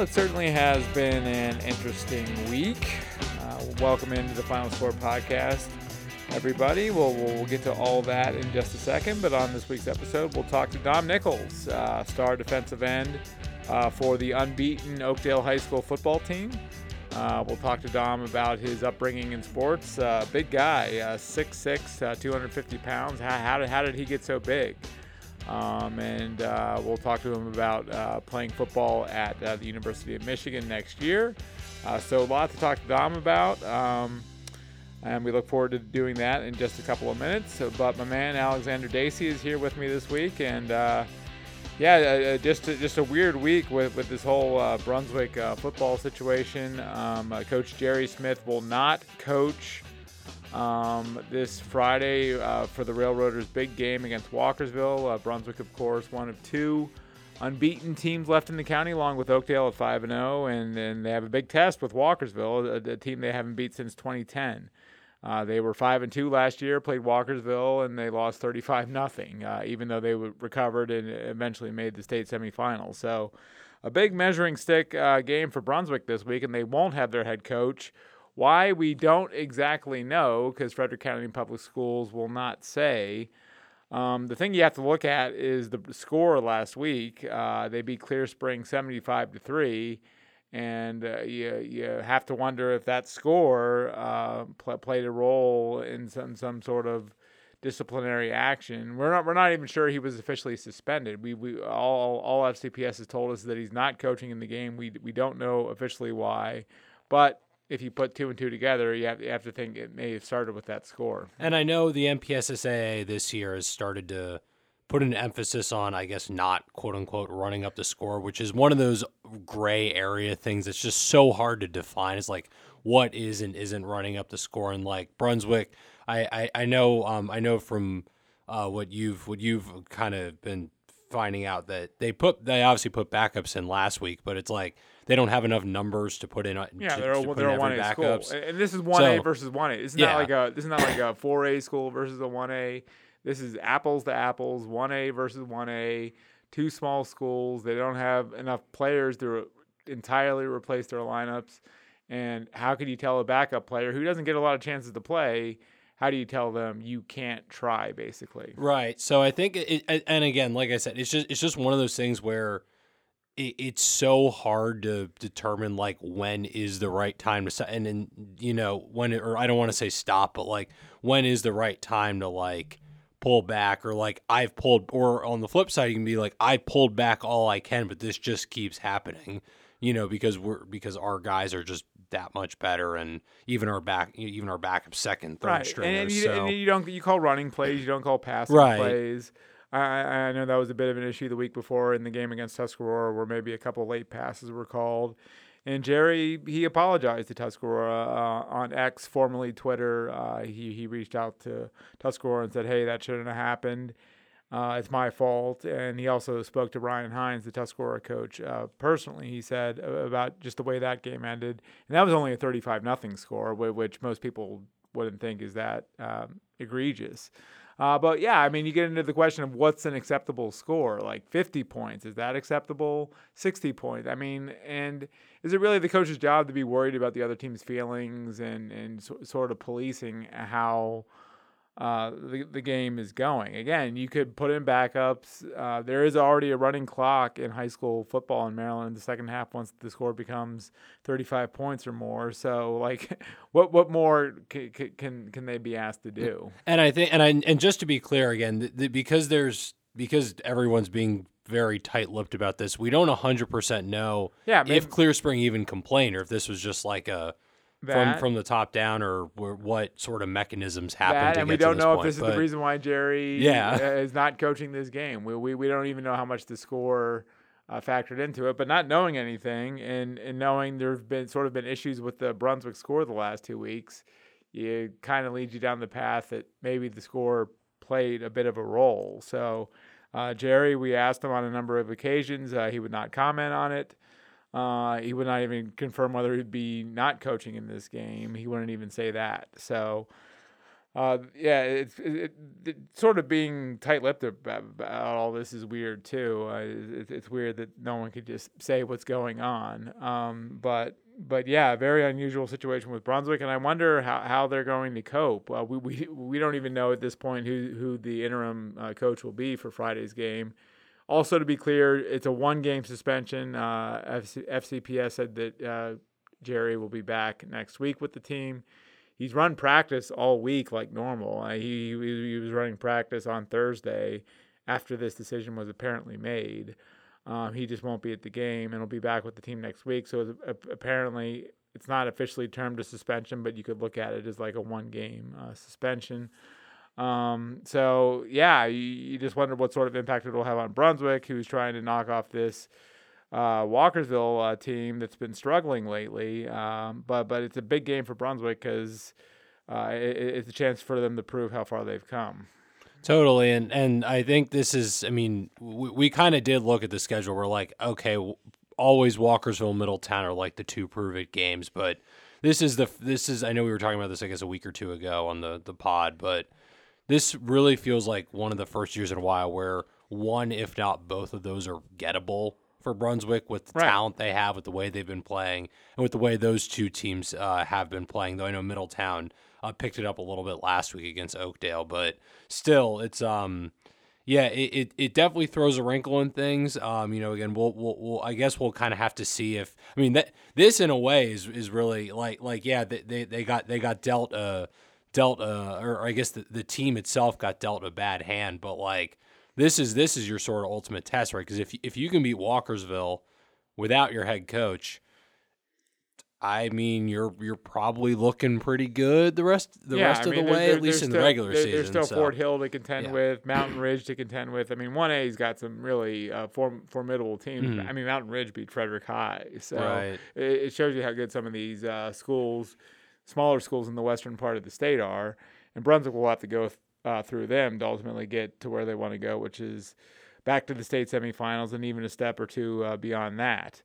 It certainly has been an interesting week. Uh, welcome into the Final Score podcast, everybody. We'll, we'll get to all that in just a second, but on this week's episode, we'll talk to Dom Nichols, uh, star defensive end uh, for the unbeaten Oakdale High School football team. Uh, we'll talk to Dom about his upbringing in sports. Uh, big guy, uh, 6'6, uh, 250 pounds. How, how, did, how did he get so big? Um, and uh, we'll talk to him about uh, playing football at uh, the University of Michigan next year. Uh, so, a lot to talk to Dom about. Um, and we look forward to doing that in just a couple of minutes. So, but my man Alexander Dacy is here with me this week. And uh, yeah, uh, just, a, just a weird week with, with this whole Brunswick football situation. Um, Coach Jerry Smith will not coach um, this Friday uh, for the Railroaders' big game against Walkersville. Uh, Brunswick, of course, one of two unbeaten teams left in the county, along with Oakdale at 5 and 0, and then they have a big test with Walkersville, a, a team they haven't beat since 2010. Uh, they were five and two last year, played Walkersville, and they lost 35 nothing. Uh, even though they recovered and eventually made the state semifinals. So, a big measuring stick uh, game for Brunswick this week, and they won't have their head coach. Why we don't exactly know, because Frederick County Public Schools will not say. Um, the thing you have to look at is the score last week. Uh, they beat Clear Spring 75 to three, and uh, you you have to wonder if that score uh, pl- played a role in some some sort of disciplinary action. We're not we're not even sure he was officially suspended. We we all all FCPS has told us that he's not coaching in the game. We we don't know officially why, but if you put two and two together, you have, you have to think it may have started with that score. And I know the MPSSAA this year has started to put an emphasis on, I guess, not quote unquote running up the score, which is one of those gray area things that's just so hard to define. It's like what is and isn't running up the score. And like Brunswick, I I, I know um I know from uh, what you've what you've kind of been finding out that they put they obviously put backups in last week, but it's like they don't have enough numbers to put in. Uh, yeah, to, they're to they're a one A school, and this is one A so, versus one A. This is yeah. not like a this is not like a four A school versus a one A. This is apples to apples, one A versus one A. Two small schools. They don't have enough players to entirely replace their lineups. And how could you tell a backup player who doesn't get a lot of chances to play? How do you tell them you can't try, basically? Right. So I think, it, and again, like I said, it's just it's just one of those things where it, it's so hard to determine like when is the right time to stop, and then you know when or I don't want to say stop, but like when is the right time to like pull back or like I've pulled or on the flip side you can be like I pulled back all I can, but this just keeps happening. You know, because we're because our guys are just that much better, and even our back, even our backup second, third right. stringers. And, you, so. and you don't you call running plays, you don't call passing right. plays. I, I know that was a bit of an issue the week before in the game against Tuscarora, where maybe a couple late passes were called. And Jerry, he apologized to Tuscarora uh, on X, formerly Twitter. Uh, he he reached out to Tuscarora and said, "Hey, that shouldn't have happened. Uh, it's my fault." And he also spoke to Ryan Hines, the Tuscarora coach, uh, personally. He said about just the way that game ended, and that was only a 35 nothing score, which most people wouldn't think is that um, egregious. Uh, but yeah, I mean, you get into the question of what's an acceptable score? Like 50 points, is that acceptable? 60 points. I mean, and is it really the coach's job to be worried about the other team's feelings and, and so, sort of policing how uh, the, the game is going. Again, you could put in backups. Uh, there is already a running clock in high school football in Maryland in the second half once the score becomes 35 points or more. So, like, what what more can can, can they be asked to do? And I think, and I, and just to be clear again, the, the, because there's because everyone's being very tight-lipped about this, we don't 100% know yeah, maybe, if Clear Spring even complained or if this was just like a that, from from the top down, or what sort of mechanisms happen. and we don't know point, if this is the reason why Jerry yeah. is not coaching this game. We, we we don't even know how much the score uh, factored into it. But not knowing anything and and knowing there've been sort of been issues with the Brunswick score the last two weeks, it kind of leads you down the path that maybe the score played a bit of a role. So. Uh, Jerry, we asked him on a number of occasions. Uh, he would not comment on it. Uh, he would not even confirm whether he'd be not coaching in this game. He wouldn't even say that. So uh, yeah, it's it, it, sort of being tight-lipped about, all this is weird too. Uh, it, it's weird that no one could just say what's going on. Um, but but yeah, very unusual situation with Brunswick, and I wonder how, how they're going to cope. Uh, we, we we don't even know at this point who who the interim uh, coach will be for Friday's game. Also, to be clear, it's a one-game suspension. Uh, FC, FCPS said that uh, Jerry will be back next week with the team he's run practice all week like normal. He, he was running practice on Thursday after this decision was apparently made. Um, he just won't be at the game and he'll be back with the team next week. So apparently, it's not officially termed a suspension, but you could look at it as like a one game uh, suspension. Um, so yeah, you, you, just wonder what sort of impact it will have on Brunswick, who's trying to knock off this uh, Walkersville uh, team that's been struggling lately. Um, but but it's a big game for Brunswick because uh, it, it's a chance for them to prove how far they've come. Totally, and and I think this is. I mean, we, we kind of did look at the schedule. We're like, okay, always Walkersville, Middletown are like the two prove it games, but this is the this is. I know we were talking about this, I guess, a week or two ago on the the pod, but this really feels like one of the first years in a while where one, if not both of those, are gettable for Brunswick with the right. talent they have, with the way they've been playing, and with the way those two teams uh, have been playing. Though I know Middletown uh, picked it up a little bit last week against Oakdale, but still, it's um, yeah, it, it, it definitely throws a wrinkle in things. Um, you know, again, we'll, we'll, we'll I guess we'll kind of have to see if I mean that this in a way is is really like like yeah, they they, they got they got dealt a dealt a, or I guess the, the team itself got dealt a bad hand, but like this is this is your sort of ultimate test, right? Because if if you can beat Walkersville without your head coach, I mean, you're you're probably looking pretty good the rest the yeah, rest I mean, of the way, at least in still, the regular there, season. There's still so. Fort Hill to contend yeah. with, Mountain Ridge to contend with. I mean, one A's got some really uh, form, formidable teams. Mm-hmm. I mean, Mountain Ridge beat Frederick High, so right. it, it, shows you how good some of these uh, schools, smaller schools in the western part of the state are. And Brunswick will have to go uh, through them to ultimately get to where they want to go, which is back to the state semifinals and even a step or two uh, beyond that.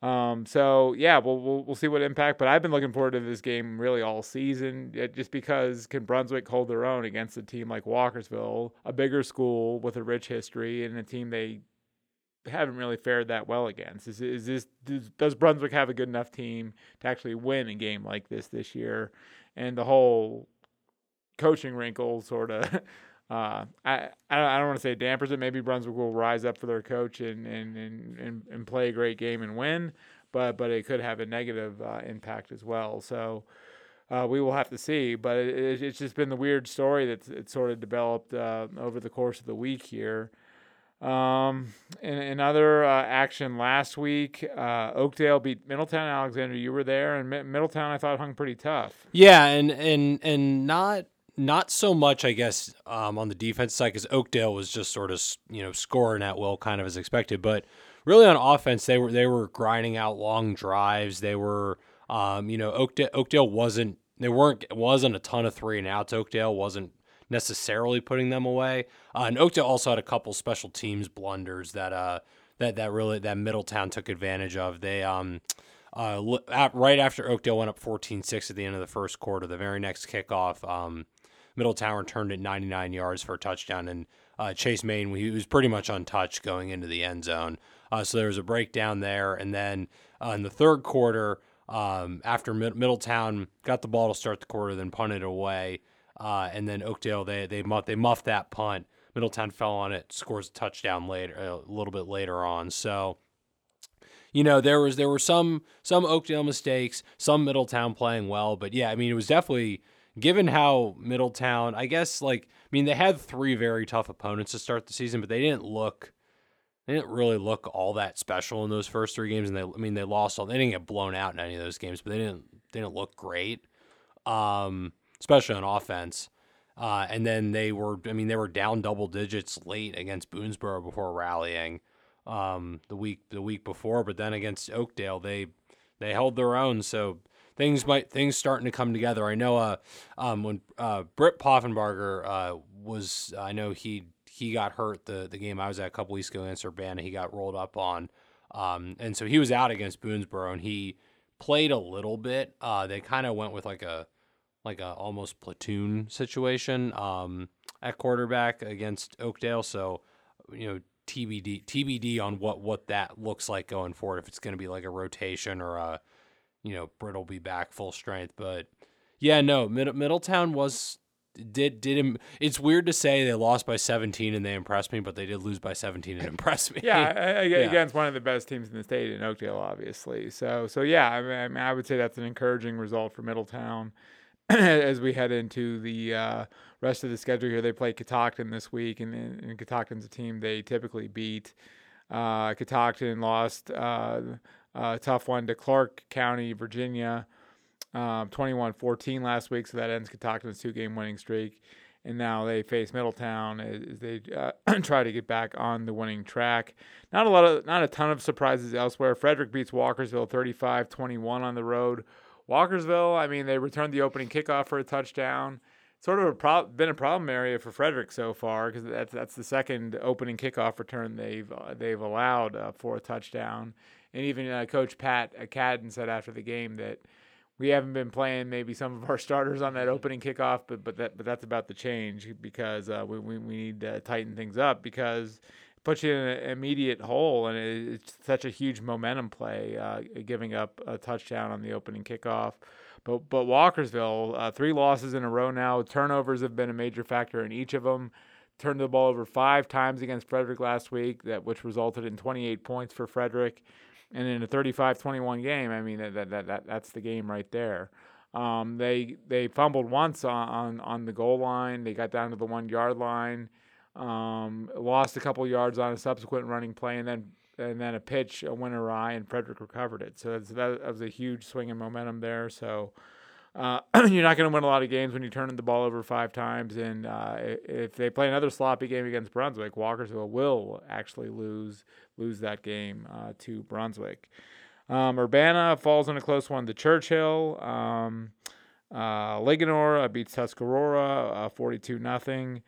Um, so yeah, we'll, we'll we'll see what impact. But I've been looking forward to this game really all season, just because can Brunswick hold their own against a team like Walkersville, a bigger school with a rich history, and a team they haven't really fared that well against. Is, is this does, does Brunswick have a good enough team to actually win a game like this this year? And the whole coaching wrinkle sort of uh, I I don't want to say dampers it. Maybe Brunswick will rise up for their coach and and, and, and, play a great game and win, but but it could have a negative uh, impact as well. So uh, we will have to see. But it, it's just been the weird story that's sort of developed uh, over the course of the week here. Um, in, in other uh, action last week, uh, Oakdale beat Middletown. Alexander, you were there, and Middletown I thought hung pretty tough. Yeah, and and and not not so much, I guess, um, on the defense side because Oakdale was just sort of you know scoring at will, kind of as expected. But really on offense, they were they were grinding out long drives. They were, um, you know, Oakdale, Oakdale wasn't they weren't wasn't a ton of three and outs. Oakdale wasn't necessarily putting them away. Uh, and Oakdale also had a couple special teams blunders that uh that that really that Middletown took advantage of. They um. Uh, right after Oakdale went up 14-6 at the end of the first quarter, the very next kickoff, um, Middletown returned it 99 yards for a touchdown, and uh, Chase Maine he was pretty much untouched going into the end zone. Uh, so there was a breakdown there, and then uh, in the third quarter, um, after Mid- Middletown got the ball to start the quarter, then punted away, uh, and then Oakdale they they muff, they muffed that punt. Middletown fell on it, scores a touchdown later a little bit later on. So you know there was there were some some Oakdale mistakes, some Middletown playing well, but yeah, I mean it was definitely given how Middletown, I guess, like, I mean, they had three very tough opponents to start the season, but they didn't look, they didn't really look all that special in those first three games. And they, I mean, they lost all, they didn't get blown out in any of those games, but they didn't, they didn't look great, um, especially on offense. Uh, and then they were, I mean, they were down double digits late against Boonsboro before rallying um, the week the week before, but then against Oakdale, they they held their own. So things might things starting to come together. I know uh, um, when uh, Britt Poffenbarger uh, was, I know he he got hurt the the game I was at a couple weeks ago against Urbana. He got rolled up on, um, and so he was out against Boonsboro, and he played a little bit. Uh, they kind of went with like a like a almost platoon situation um, at quarterback against Oakdale. So you know TBD TBD on what what that looks like going forward. If it's going to be like a rotation or a you know Britt will be back full strength, but yeah, no, Mid- Middletown was did did him. It's weird to say they lost by 17 and they impressed me, but they did lose by 17 and impressed me. Yeah, against one of the best teams in the state in Oakdale, obviously. So so yeah, I mean, I would say that's an encouraging result for Middletown as we head into the uh, rest of the schedule here. They play Catoctin this week, and, and Catoctin's a team they typically beat. Uh, Catoctin lost uh, a tough one to Clarke County, Virginia um, 21-14 last week, so that ends Catoctin's two-game winning streak. And now they face Middletown as they uh, try to get back on the winning track. Not a lot of, not a ton of surprises elsewhere. Frederick beats Walkersville 35-21 on the road. Walkersville, I mean, they returned the opening kickoff for a touchdown. Sort of a pro- been a problem area for Frederick so far because that's that's the second opening kickoff return they've uh, they've allowed uh, for a touchdown. And even uh, Coach Pat Cadden said after the game that we haven't been playing maybe some of our starters on that opening kickoff, but but that but that's about to change because uh, we, we we need to tighten things up because puts you in an immediate hole and it's such a huge momentum play, uh, giving up a touchdown on the opening kickoff. But but Walkersville, uh, three losses in a row now. Turnovers have been a major factor in each of them. Turned the ball over five times against Frederick last week, that which resulted in 28 points for Frederick and in a 35-21 game, I mean that, that, that, that's the game right there. Um, they they fumbled once on, on, on the goal line. They got down to the one yard line, um, lost a couple yards on a subsequent running play, and then and then a pitch went awry, and Frederick recovered it. So that, was a huge swing in momentum there. So uh, you're not going to win a lot of games when you turn the ball over five times. And uh, if they play another sloppy game against Brunswick, Walkersville will actually lose lose that game uh, to Brunswick. Um, Urbana falls in a close one to Churchill. Um, uh, Linganore beats Tuscarora 42 nothing.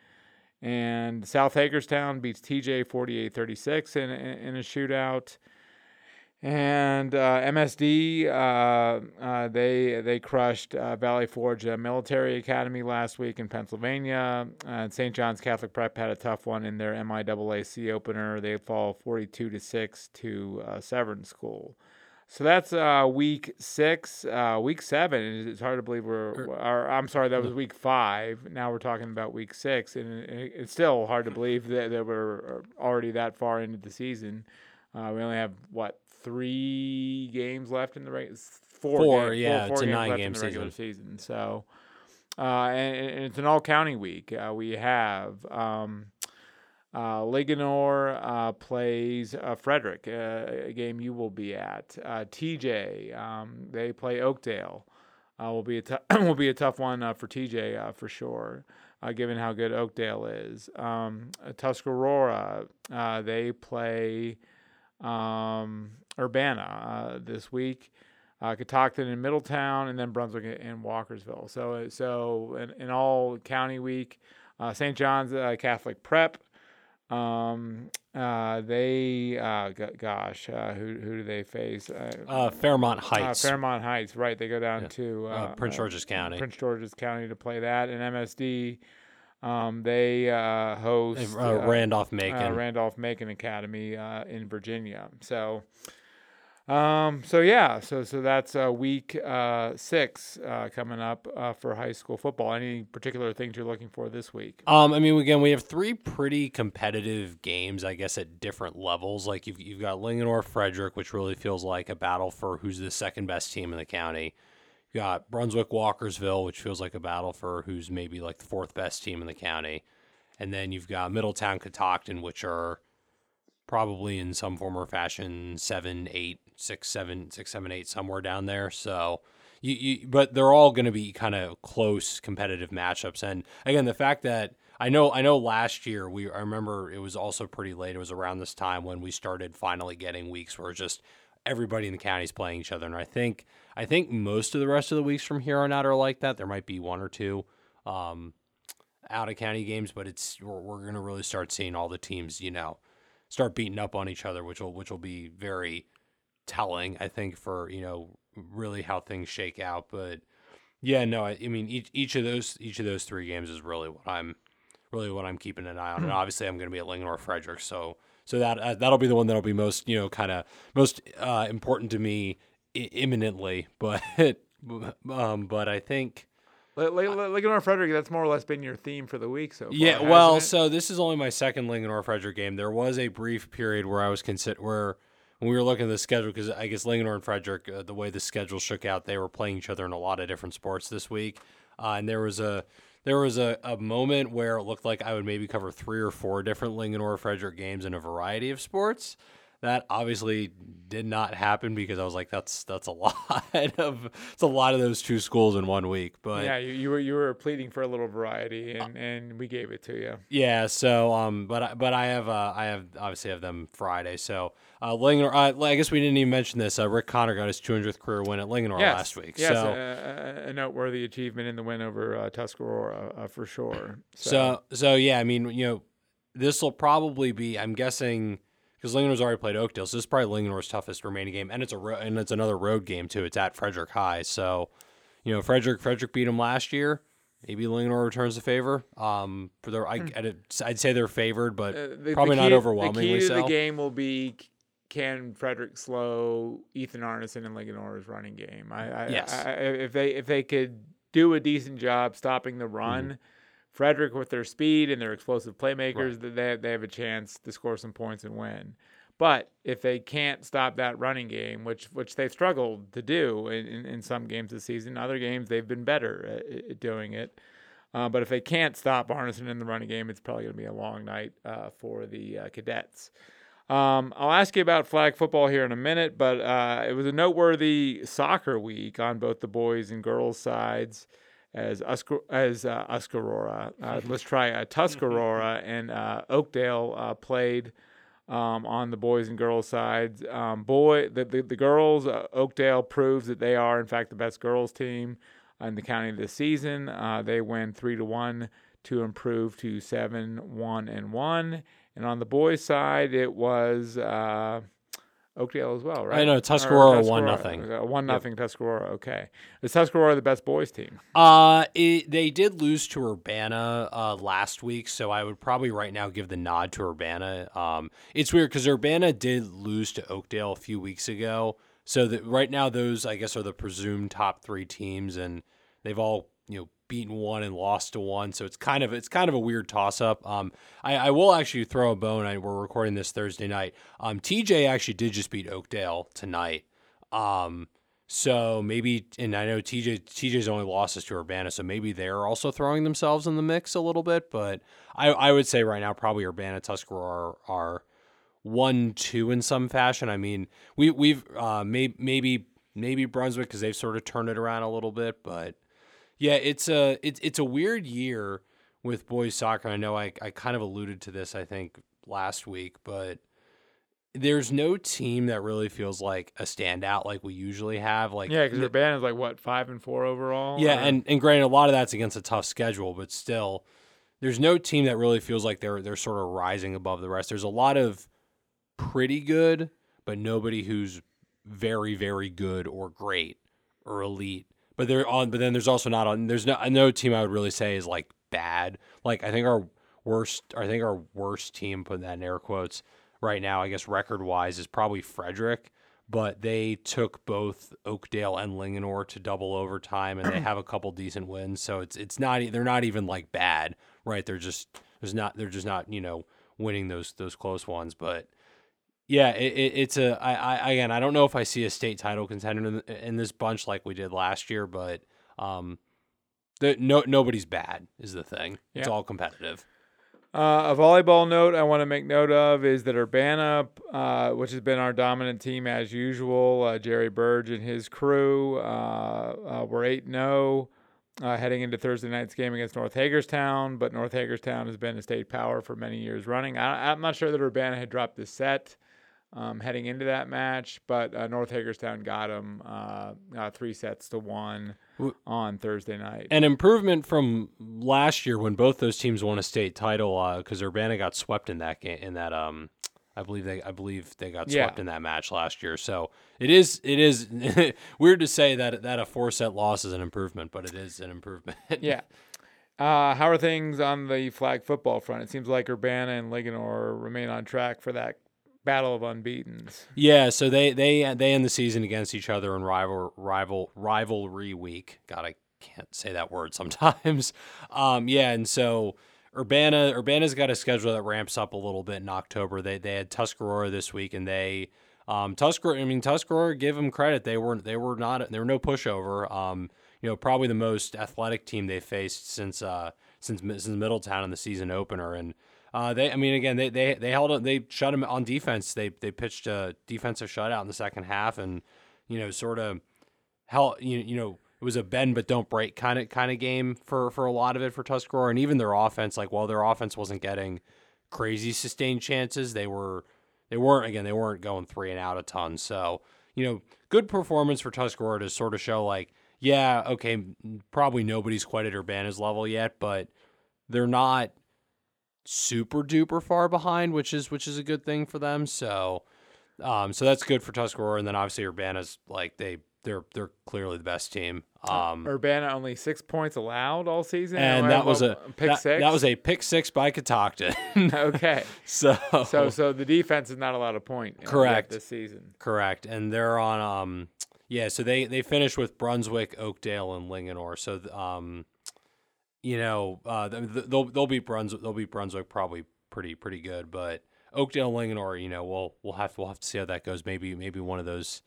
And South Hagerstown beats TJ 48 36 in, in, a shootout. And uh, MSD, uh, uh, they they crushed uh, Valley Forge Military Academy last week in Pennsylvania. and St. John's Catholic Prep had a tough one in their MIAAC opener. They fall 42 to six to uh, Severn School. So that's uh, week six. week seven, it's hard to believe we're. Er, or, I'm sorry, that was week five. Now we're talking about week six, and it's still hard to believe that, that we're already that far into the season. we only have what three games left in the race. Four, four games, yeah, four, four it's a games nine left game in the regular season. season. So, uh, and, and, it's an all county week. Uh, we have um, uh, Linganore uh, plays uh, Frederick, uh, a game you will be at. TJ, um, they play Oakdale. Will be a t- will be a tough one for TJ for sure, given how good Oakdale is. Um, Tuscarora, they play um, Urbana this week. Uh, Catoctin in Middletown, and then Brunswick and Walkersville. So, so in, in all county week, uh, St. John's uh, Catholic Prep. Um, uh, they, uh, g- gosh, uh, who who do they face? Uh, Fairmont Heights. Fairmont Heights, right? They go down Yeah. to Prince George's County. Prince George's County to play that, and MSD. Um, they uh, host Uh, Randolph uh, Macon. Randolph Macon Academy uh, in Virginia. So, um, so yeah, so so that's uh, week uh, six uh, coming up uh, for high school football. Any particular things you're looking for this week? Um, I mean, again, we have three pretty competitive games, I guess, at different levels. Like you've you've got Linganore Frederick, which really feels like a battle for who's the second best team in the county. You got Brunswick Walkersville, which feels like a battle for who's maybe like the fourth best team in the county. And then you've got Middletown Catoctin, which are probably in some form or fashion seven, eight, six, seven, six, seven, eight, somewhere down there. So you, you but they're all going to be kind of close competitive matchups. And again, the fact that I know I know last year we I remember it was also pretty late. It was around this time when we started finally getting weeks where just everybody in the county is playing each other. And I think I think most of the rest of the weeks from here on out are like that. There might be one or two um, out of county games, but it's we're, we're going to really start seeing all the teams, you know, start beating up on each other, which will which will be very telling, I think, for you know really how things shake out. But Yeah, no, I, I mean each each of those each of those three games is really what I'm really what I'm keeping an eye on. and obviously, I'm going to be at Linganore Frederick, so so that uh, that'll be the one that'll be most you know kind of most uh, important to me I- imminently. But um, but I think our Frederick, that's more or less been your theme for the week so far. yeah. Well, so this is only my second Linganore Frederick game. There was a brief period where I was consider where when we were looking at the schedule because I guess Linganore and Frederick, uh, the way the schedule shook out, they were playing each other in a lot of different sports this week, uh, and there was a there was a, a moment where it looked like I would maybe cover three or four different Linganore Frederick games in a variety of sports. That obviously did not happen because I was like, that's that's a lot of it's a lot of those two schools in one week. But yeah, you, you were you were pleading for a little variety, and, and we gave it to you. Yeah, so um, but I, but I have uh, I have obviously have them Friday. So uh, Linganore, uh, I guess we didn't even mention this. Uh, Rick Conner got his 200th career win at Linganore Yes, last week. Yes, so a, a, noteworthy achievement in the win over uh, Tuscarora uh, for sure. so so yeah, I mean you know this will probably be I'm guessing because Linganore's already played Oakdale, so this is probably Linganore's toughest remaining game, and it's a ro- and it's another road game too. It's at Frederick High, so you know Frederick Frederick beat them last year. Maybe Linganore returns the favor. Um, for their, I, I'd, I'd say they're favored, but Uh, the- probably the not overwhelmingly The key to so. the game will be c- can Frederick slow Ethan Arneson and Linganore's running game. I, I, Yes. I, if they if they could do a decent job stopping Mm-hmm. the run, Frederick with their speed and their explosive playmakers, th they they have a chance to score some points and win. But if they can't stop that running game, which which they've struggled to do in, in, in some games this season, other games they've been better at, at doing it. Uh, but if they can't stop Arneson in the running game, it's probably going to be a long night uh, for the uh, cadets. Um, I'll ask you about flag football here in a minute, but uh, it was a noteworthy soccer week on both the boys and girls sides. As Usker, as uh, Uscarora, uh, let's try uh, Tuscarora and uh, Oakdale uh, played um, on the boys and girls sides. Um, boy, the the, the girls, uh, Oakdale proves that they are in fact the best girls team in the county this season. Uh, they win three to one to improve to seven one and one. And on the boys' side, it was uh, Oakdale as well, right? I know, Or Tuscarora Tuscarora, nothing. uh, One nothing Tuscarora. Okay, is Tuscarora the best boys team? Uh, it, they did lose to Urbana uh, last week, so I would probably right now give the nod to Urbana. Um, it's weird because Urbana did lose to Oakdale a few weeks ago, so that right now those I guess are the presumed top three teams, and they've all you know beaten one and lost to one, so it's kind of it's kind of a weird toss up. Um, I, I will actually throw a bone. I, we're recording this Thursday night. Um, TJ actually did just beat Oakdale tonight. Um, so maybe, and I know TJ TJ's only losses to Urbana, so maybe they're also throwing themselves in the mix a little bit. But I, I would say right now probably Urbana Tuscarora are, are one two in some fashion. I mean, we we've uh, maybe maybe maybe Brunswick because they've sort of turned it around a little bit, but yeah, it's a it's it's a weird year with boys soccer. I know I I kind of alluded to this I think last week, but there's no team that really feels like a standout like we usually have. Like Yeah, because n- Urbana's like what five and four overall. yeah, or- and and granted, a lot of that's against a tough schedule, but still, there's no team that really feels like they're they're sort of rising above the rest. There's a lot of pretty good, but nobody who's very very good or great or elite. But they're on. But then there's also not on. There's no no team I would really say is like bad. Like I think our worst. I think our worst team, put that in air quotes, right now. I guess record wise is probably Frederick but they took both Oakdale and Linganore to double overtime, and they have a couple decent wins. So it's it's not they're not even like bad, right? They're just there's not they're just not you know winning those those close ones. But yeah, it, it, it's a I, I again I don't know if I see a state title contender in, in this bunch like we did last year, but um, the, no nobody's bad is the thing. It's Yeah. all competitive. Uh, a volleyball note I want to make note of is that Urbana, uh, which has been our dominant team as usual, uh, Jerry Burge and his crew, uh, uh, were 8 0 uh, heading into Thursday night's game against North Hagerstown. But North Hagerstown has been a state power for many years running. I, I'm not sure that Urbana had dropped the set. Um, heading into that match, but uh, North Hagerstown got them uh, uh, three sets to one on Thursday night. An improvement from last year when both those teams won a state title because Urbana got swept in that game in that um I believe they I believe they got Yeah. swept in that match last year. So it is it is weird to say that that a four set loss is an improvement, but it is an improvement. Yeah. Uh, how are things on the flag football front? It seems like Urbana and Linganore remain on track for that battle of unbeatens. Yeah, so they they they end the season against each other in rival rival rivalry week. God, I can't say that word sometimes. Um, yeah, and so Urbana Urbana's got a schedule that ramps up a little bit in October. They they had Tuscarora this week, and they um, Tuscarora. I mean Tuscarora, give them credit. They were they were not they were no pushover. Um, you know, probably the most athletic team they faced since uh since since Middletown in the season opener, and uh, they, I mean, again, they they they held up, they shut them on defense. They they pitched a defensive shutout in the second half, and you know, sort of hell, you you know, it was a bend but don't break kind of kind of game for for a lot of it for Tuscarora, and even their offense. Like, while their offense wasn't getting crazy sustained chances, they were they weren't again they weren't going three and out a ton. So you know, good performance for Tuscarora to sort of show like, yeah, okay, probably nobody's quite at Urbana's level yet, but they're not super duper far behind, which is which is a good thing for them. So, um, so that's good for Tuscarora, and then obviously Urbana's like they they're they're clearly the best team. Um, Urbana only six points allowed all season, and that was a pick that, six. that was a pick six by Catoctin. okay. so So so the defense is not allowed a point. uh, Correct. this season. Correct, and they're on. Um, yeah, so they they finished with Brunswick, Oakdale, and Linganore. So um, you know, uh, th- th- they'll they'll beat Brunswick. They'll beat Brunswick probably pretty pretty good, but Oakdale, and Linganore, you know, we'll we'll have we'll have to see how that goes. Maybe maybe one of those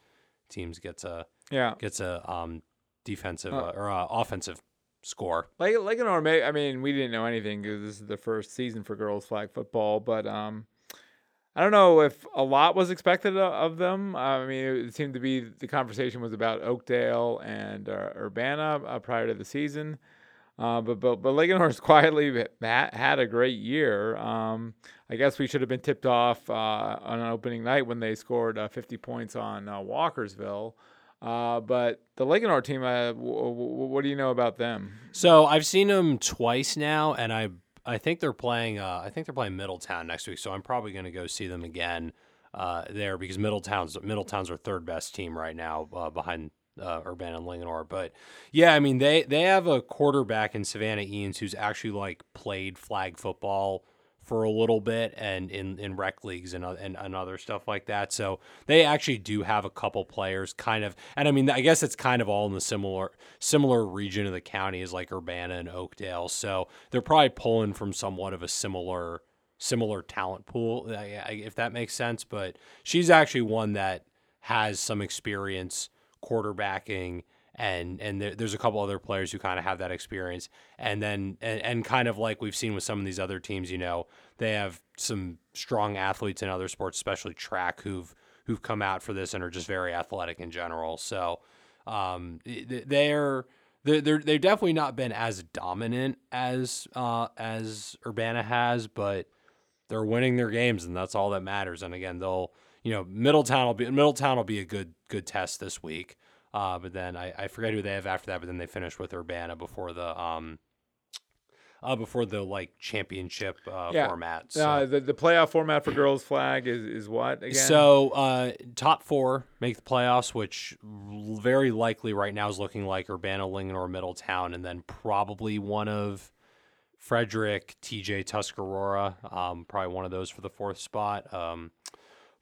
teams gets a Yeah. gets a um defensive Uh, uh, or uh, offensive score. Like Linganore, may I mean, we didn't know anything because this is the first season for girls flag football, but um, I don't know if a lot was expected of them. I mean, it seemed to be the conversation was about Oakdale and uh, Urbana uh, prior to the season. Uh, but but but Linganore's quietly had a great year. Um, I guess we should have been tipped off uh, on opening night when they scored uh, 50 points on uh, Walkersville. Uh, but the Ligonor team, uh, w- w- what do you know about them? So I've seen them twice now, and I I think they're playing. I think they're playing Middletown next week, so I'm probably going to go see them again there because Middletown's Middletown's our third best team right now behind uh, Urbana and Linganore. But yeah, I mean they they have a quarterback in Savannah Eanes who's actually like played flag football for a little bit and in, in rec leagues and, and and other stuff like that. So they actually do have a couple players kind of and I mean I guess it's kind of all in the similar similar region of the county as like Urbana and Oakdale. So they're probably pulling from somewhat of a similar similar talent pool if that makes sense, but she's actually one that has some experience quarterbacking and and there, there's a couple other players who kind of have that experience. And then and, and kind of like we've seen with some of these other teams you know they have some strong athletes in other sports especially track who've who've come out for this and are just very athletic in general. So um they're they're, they've definitely not been as dominant as uh as Urbana has but they're winning their games and that's all that matters. And again they'll you know Middletown will be Middletown will be a good good test this week uh, but then I, I forget who they have after that. But then they finish with Urbana before the um, uh, before the like championship uh, Yeah. format. So, Uh, the the playoff format for girls flag is is what again? so uh, top four make the playoffs, which very likely right now is looking like Urbana, Linganore Middletown, and then probably one of Frederick, TJ, Tuscarora, um, probably one of those for the fourth spot. Um,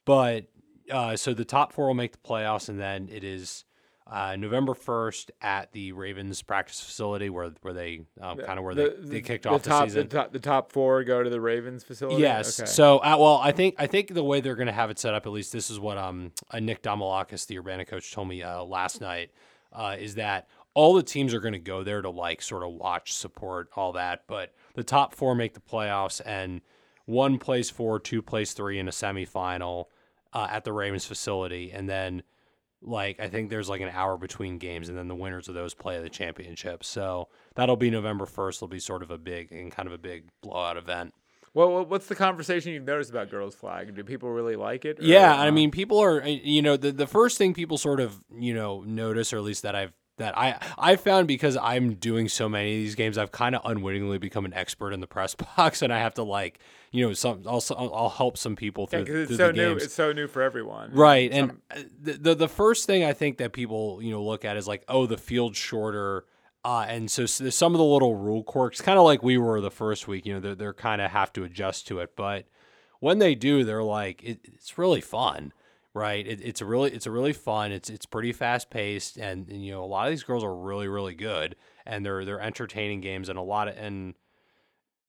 but uh, so the top four will make the playoffs, and then it is uh, November first at the Ravens practice facility where where they um, kind of where The- they, they kicked the off top, the season. The top, the top four go to the Ravens facility. Yes. Okay. So, uh, well, I think I think the way they're going to have it set up, at least this is what um uh, Nick Damalakis, the Urbana coach, told me uh, last night, uh, is that all the teams are going to go there to like sort of watch, support, all that. But the top four make the playoffs, and one plays four, two plays three in a semifinal uh, at the Ravens facility, and then like I think there's like an hour between games, and then the winners of those play the championship. So that'll be November first. It'll be sort of a big and kind of a big blowout event. well, what's the conversation you've noticed about girls flag? Do people really like it? Yeah, I mean, people are, uh, you know, the the first thing people sort of, you know, notice, or at least that I've that. I I found because I'm doing so many of these games, I've kind of unwittingly become an expert in the press box, and I have to like you know some also I'll, I'll help some people through, Yeah, it's through so the new. games. It's so new for everyone. Right. Some- And the, the the first thing I think that people, you know, look at is like, oh, the field's shorter. Uh, and so, s there's some of the little rule quirks, kind of like we were the first week, you know, they're, they're kind of have to adjust to it. But when they do, they're like, it, it's really fun, right? It, it's a really, it's a really fun. It's, it's pretty fast paced. And, and, you know, a lot of these girls are really, really good and they're, they're entertaining games and a lot of, and,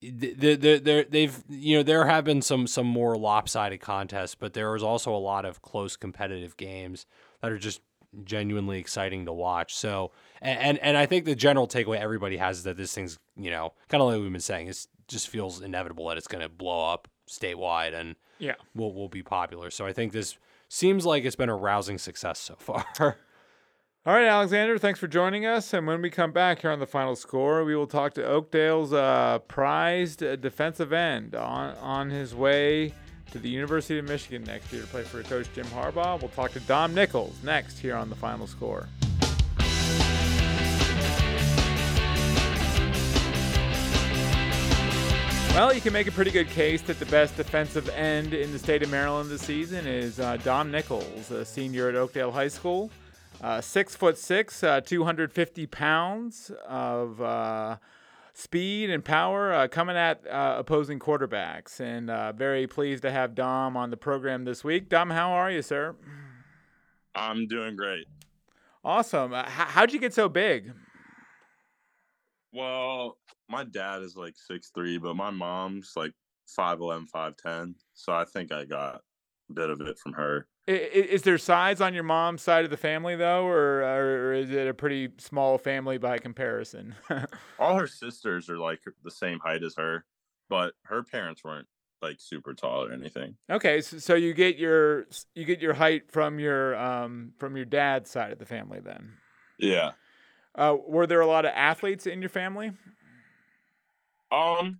the they they they've you know there have been some some more lopsided contests, but there was also a lot of close competitive games that are just genuinely exciting to watch. So and and, and I think the general takeaway everybody has is that this thing's you know kind of like we've been saying, it just feels inevitable that it's going to blow up statewide and Yeah. will will be popular. So I think this seems like it's been a rousing success so far. All right, Alexander, thanks for joining us. And when we come back here on the final score, we will talk to Oakdale's uh, prized uh, defensive end on, on his way to the University of Michigan next year to play for Coach Jim Harbaugh. We'll talk to Dom Nichols next here on the final score. Well, you can make a pretty good case that the best defensive end in the state of Maryland this season is uh, Dom Nichols, a senior at Oakdale High School. Uh, six foot six, uh, 250 pounds of uh, speed and power uh, coming at uh, opposing quarterbacks. And uh, very pleased to have Dom on the program this week. Dom, how are you, sir? I'm doing great. Awesome. Uh, how'd you get so big? Well, my dad is like six three, but my mom's like 5'11", 5'10". So I think I got a bit of it from her. I- i- Is there size on your mom's side of the family, though, or, or is it a pretty small family by comparison? All her sisters are like the same height as her, but her parents weren't like super tall or anything. Okay, so, so you get your you get your height from your um from your dad's side of the family then. Yeah. Uh, were there a lot of athletes in your family? Um,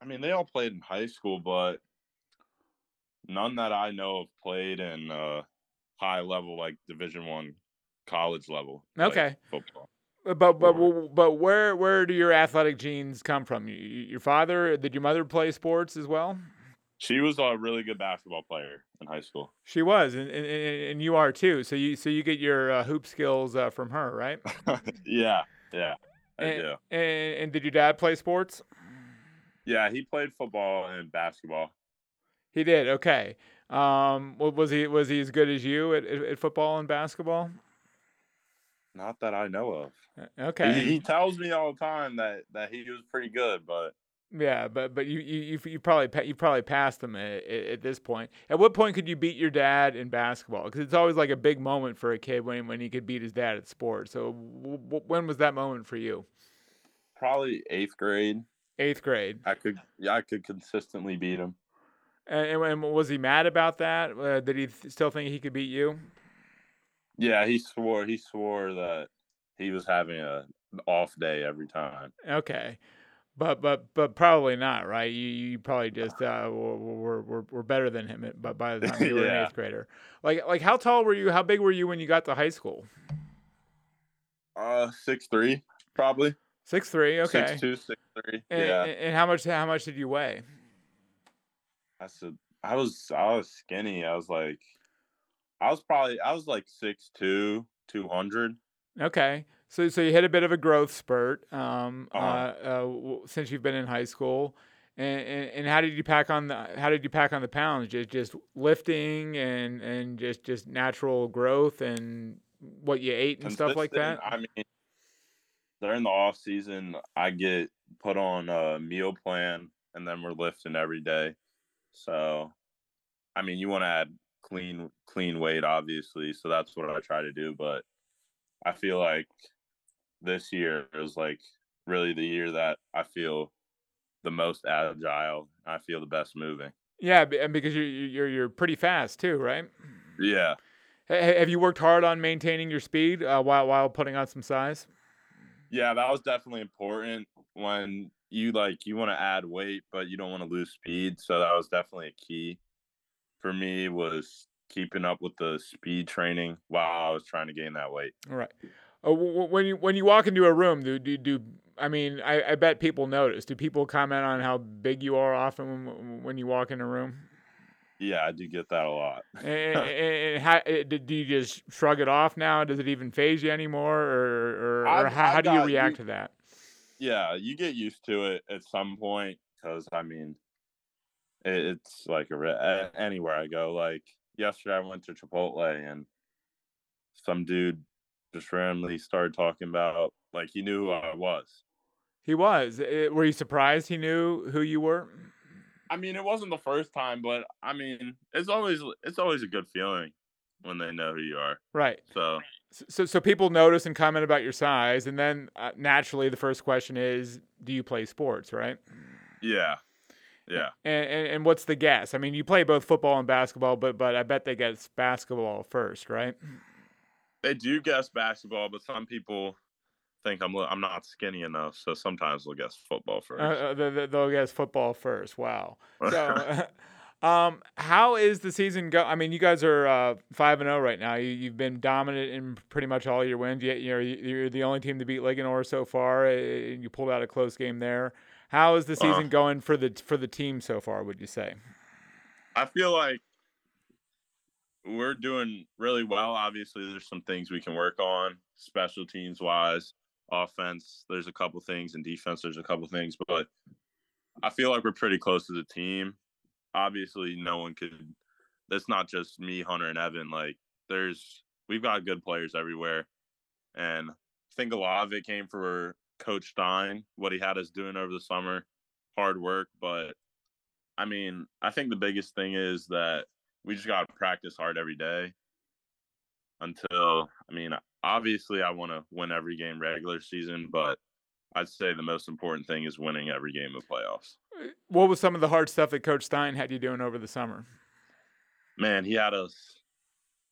I mean, they all played in high school, but none that I know of played in uh, high level, like Division One college level. like, Okay. football. Uh, But but but where where do your athletic genes come from? Your father? Did your mother play sports as well? She was a really good basketball player in high school. She was, and and, and you are too. So you so you get your uh, hoop skills uh, from her, right? yeah, yeah, I And, do. and and did your dad play sports? Yeah, he played football and basketball. He did. Okay. Um, wa- was he was he as good as you at, at, football and basketball? Not that I know of. Uh, He, Okay. he tells me all the time that that he was pretty good, but Yeah, but but you you you, probably you probably passed him at, at, this point. At what point could you beat your dad in basketball? Because it's always like a big moment for a kid when when he could beat his dad at sports. So w- w- when was that moment for you? probably eighth grade. Eighth grade. I could yeah, I could consistently beat him. And, and was he mad about that? Uh, did he th- still think he could beat you? Yeah, he swore he swore that he was having a an off day every time. Okay. But but but probably not, right? You you probably just uh, were, were, were, better than him, but by the time you were an eighth grader, like like how tall were you? How big were you when you got to high school? Uh, six three probably. Six three. Okay. Six two, six three. And, yeah, and how much how much did you weigh? that's a. I was I was skinny. I was like, I was probably I was like six two, two hundred. Okay. So so you hit a bit of a growth spurt um, uh, Uh-huh. uh, w- since you've been in high school. And, and, and how did you pack on the how did you pack on the pounds? Just just lifting and, and just just natural growth and what you ate and stuff like that. I mean, during the off season, I get put on a meal plan, and then we're lifting every day. So, I mean, you want to add clean clean weight, obviously. So that's what I try to do. But I feel like this year is like really the year that I feel the most agile. I feel the best moving. Yeah, and because you're you're you're pretty fast too, right? Yeah. Have you worked hard on maintaining your speed uh, while while putting on some size? Yeah, that was definitely important when you like you want to add weight but you don't want to lose speed. So that was definitely a key for me was keeping up with the speed training while I was trying to gain that weight. All right. Uh, when you when you walk into a room, do do, do I mean I, I bet people notice. Do people comment on how big you are often when, when you walk in a room? Yeah, I do get that a lot. and, and how, eh, do you just shrug it off now? Does it even phase you anymore, or or, or how, how, do you react you, to that? Yeah, you get used to it at some point because I mean, it, it's like a, anywhere I go. Like yesterday, I went to Chipotle and some dude just randomly started talking about like he knew who I was. He was. Eh, were you surprised he knew who you were? I mean, it wasn't the first time, but I mean, it's always it's always a good feeling when they know who you are. Right. So so so people notice and comment about your size, and then uh, naturally the first question is, do you play sports? Right. Yeah. Yeah. And, and, and what's the guess? I mean, you play both football and basketball, but but I bet they guess basketball first, right? They do guess basketball, but some people think I'm I'm not skinny enough, so sometimes they'll guess football uh, first. Uh, they, will guess football first. Wow. So, um, how is the season go? I mean, you guys are uh, five and zero oh right now. You, have been dominant in pretty much all your wins. Yet you're you're the only team to beat Linganore so far. And you pulled out a close game there. How is the uh-huh. season uh, going for the for the team so far? Would you say? I feel like we're doing really well. Obviously, there's some things we can work on, special teams wise offense, there's a couple things, and defense, there's a couple things, but I feel like we're pretty close to the team. Obviously, no one could. That's not just me, Hunter, and Evan. Like, there's we've got good players everywhere, and I think a lot of it came for Coach Stein, what he had us doing over the summer, hard work. But I mean, I think the biggest thing is that we just got to practice hard every day until I mean, obviously I want to win every game regular season, but I'd say the most important thing is winning every game of playoffs. Eh, what was some of the hard stuff that Coach Stein had you doing over the summer? Man, he had us.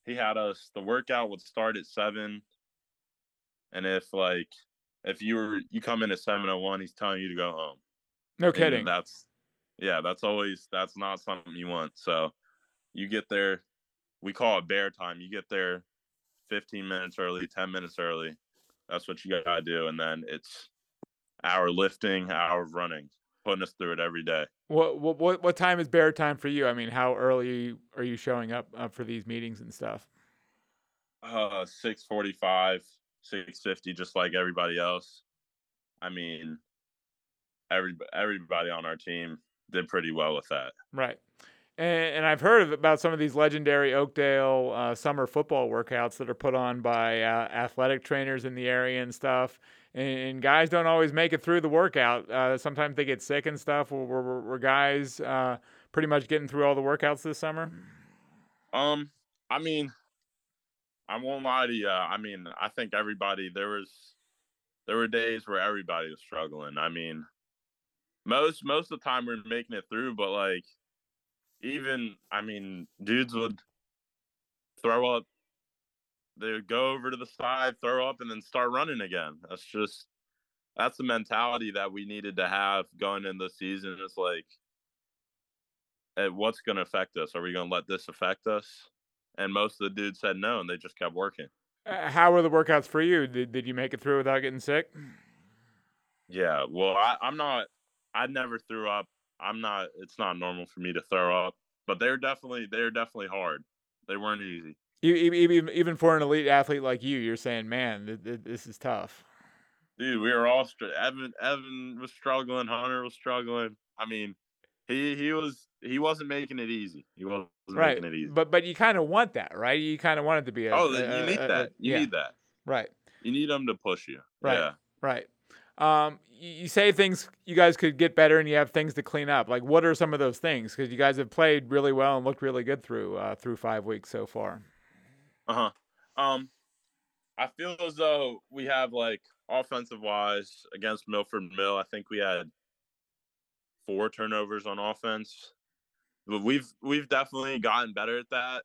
He had us. The workout would start at seven, and if like if you were you come in at seven oh one, he's telling you to go home. No kidding. And that's yeah, that's always that's not something you want. So you get there. We call it bear time. You get there 15 minutes early, 10 minutes early. That's what you got to do. And then it's hour lifting, hour running, putting us through it every day. What, what, what time is bear time for you? I mean, how early are you showing up, up for these meetings and stuff? Uh, 645, 650, just like everybody else. I mean, every, everybody on our team did pretty well with that. Right and, and I've heard about some of these legendary Oakdale uh, summer football workouts that are put on by uh, athletic trainers in the area and stuff. And, and, guys don't always make it through the workout. Uh, sometimes they get sick and stuff. Were, were, were guys uh, pretty much getting through all the workouts this summer? Um, I mean, I won't lie to you. I mean, I think everybody there was there were days where everybody was struggling. I mean, most most of the time we're making it through, but like even I mean, dudes would throw up. They would go over to the side, throw up, and then start running again. That's just that's the mentality that we needed to have going in the season. It's like, eh, what's going to affect us? Are we going to let this affect us? And most of the dudes said no, and they just kept working. Uh, how were the workouts for you? Did Did you make it through without getting sick? Yeah, well, I, I'm not. I never threw up I'm not. It's not normal for me to throw up, but they're definitely they're definitely hard. They weren't easy. Even even for an elite athlete like you, you're saying, man, this is tough. Dude, we were all str- Evan. Evan was struggling. Hunter was struggling. I mean, he he was he wasn't making it easy. He wasn't right. making it easy. But but you kind of want that, right? You kind of want it to be. A, oh, a, you need a, that. You yeah. need that. Right. You need them to push you. Right. Yeah. Right um, you say things you guys could get better and you have things to clean up. Like, what are some of those things? Because you guys have played really well and looked really good through uh, through five weeks so far. Uh huh. Um, I feel as though we have like offensive wise against Milford Mill. I think we had four turnovers on offense, but we've we've definitely gotten better at that.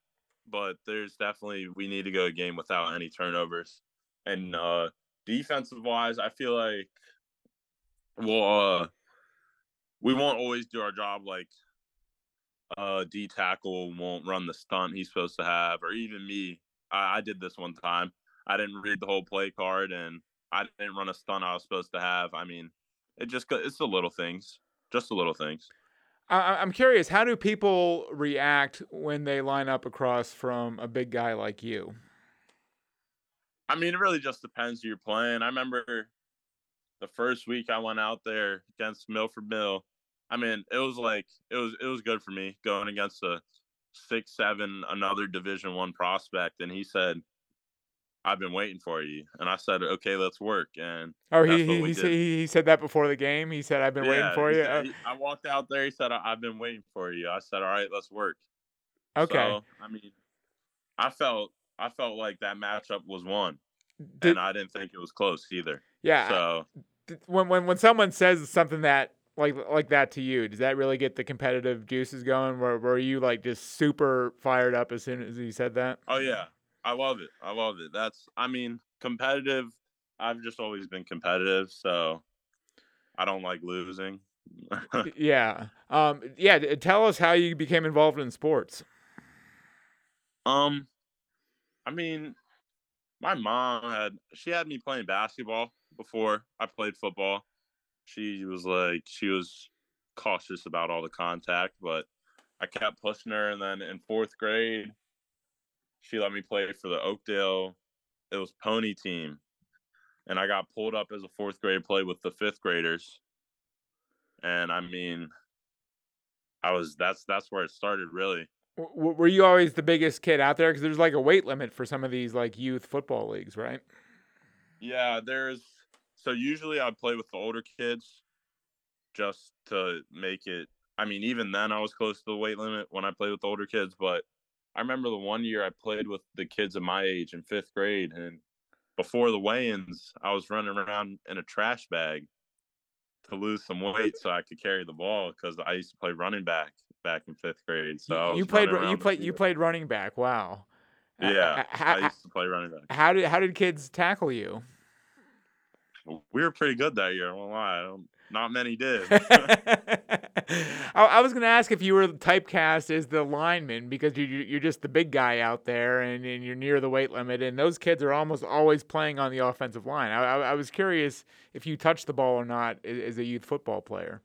But there's definitely we need to go a game without any turnovers. And uh, defensive wise, I feel like well, uh, we won't always do our job like uh D tackle won't run the stunt he's supposed to have, or even me. I, I did this one time. I didn't read the whole play card and I didn't run a stunt I was supposed to have. I mean, it just it's the little things, just the little things. I, I'm curious, how do people react when they line up across from a big guy like you? I mean, it really just depends who you're playing. I remember the first week I went out there against Milford Mill. I mean, it was like it was it was good for me going against a six seven another Division One prospect, and he said, "I've been waiting for you," and I said, "Okay, let's work." And oh, he he, he, said, he said that before the game. He said, "I've been yeah, waiting for you." Said, uh, I walked out there. He said, "I've been waiting for you." I said, "All right, let's work." Okay. So, I mean, I felt I felt like that matchup was won, Did, and I didn't think it was close either. Yeah. So when when when someone says something that like like that to you, does that really get the competitive juices going? Were were you like just super fired up as soon as he said that? Oh yeah, I love it. I love it. That's I mean competitive. I've just always been competitive, so I don't like losing. yeah. Um. Yeah. Tell us how you became involved in sports. Um, I mean, my mom had she had me playing basketball before I played football. She was like she was cautious about all the contact, but I kept pushing her and then in 4th grade she let me play for the Oakdale it was pony team. And I got pulled up as a 4th grade play with the 5th graders. And I mean I was that's that's where it started really. W- were you always the biggest kid out there? Because there's like a weight limit for some of these like youth football leagues, right? Yeah, there's so usually I'd play with the older kids just to make it. I mean, even then I was close to the weight limit when I played with the older kids. But I remember the one year I played with the kids of my age in fifth grade, and before the weigh-ins, I was running around in a trash bag to lose some weight so I could carry the ball because I used to play running back back in fifth grade. So you played you played you played running back. Wow. Yeah, how, I used to play running back. How did how did kids tackle you? We were pretty good that year. I won't lie. Not many did. I, was going to ask if you were typecast as the lineman because you, you're just the big guy out there and, and you're near the weight limit, and those kids are almost always playing on the offensive line. I, I, I was curious if you touched the ball or not as a youth football player.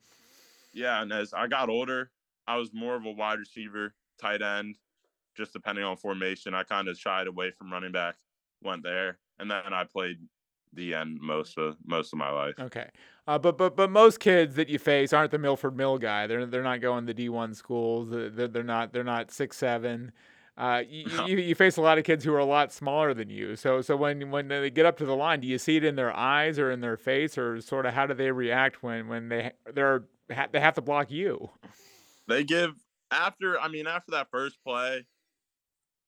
Yeah, and as I got older, I was more of a wide receiver, tight end, just depending on formation. I kind of shied away from running back, went there, and then I played the end most of most of my life. Okay, uh, but but but most kids that you face aren't the Milford Mill guy. They're they're not going to D one schools. They're, they're not they're not six seven. Uh, you, no. you, you face a lot of kids who are a lot smaller than you. So so when when they get up to the line, do you see it in their eyes or in their face, or sort of how do they react when when they they're they have to block you? They give after I mean after that first play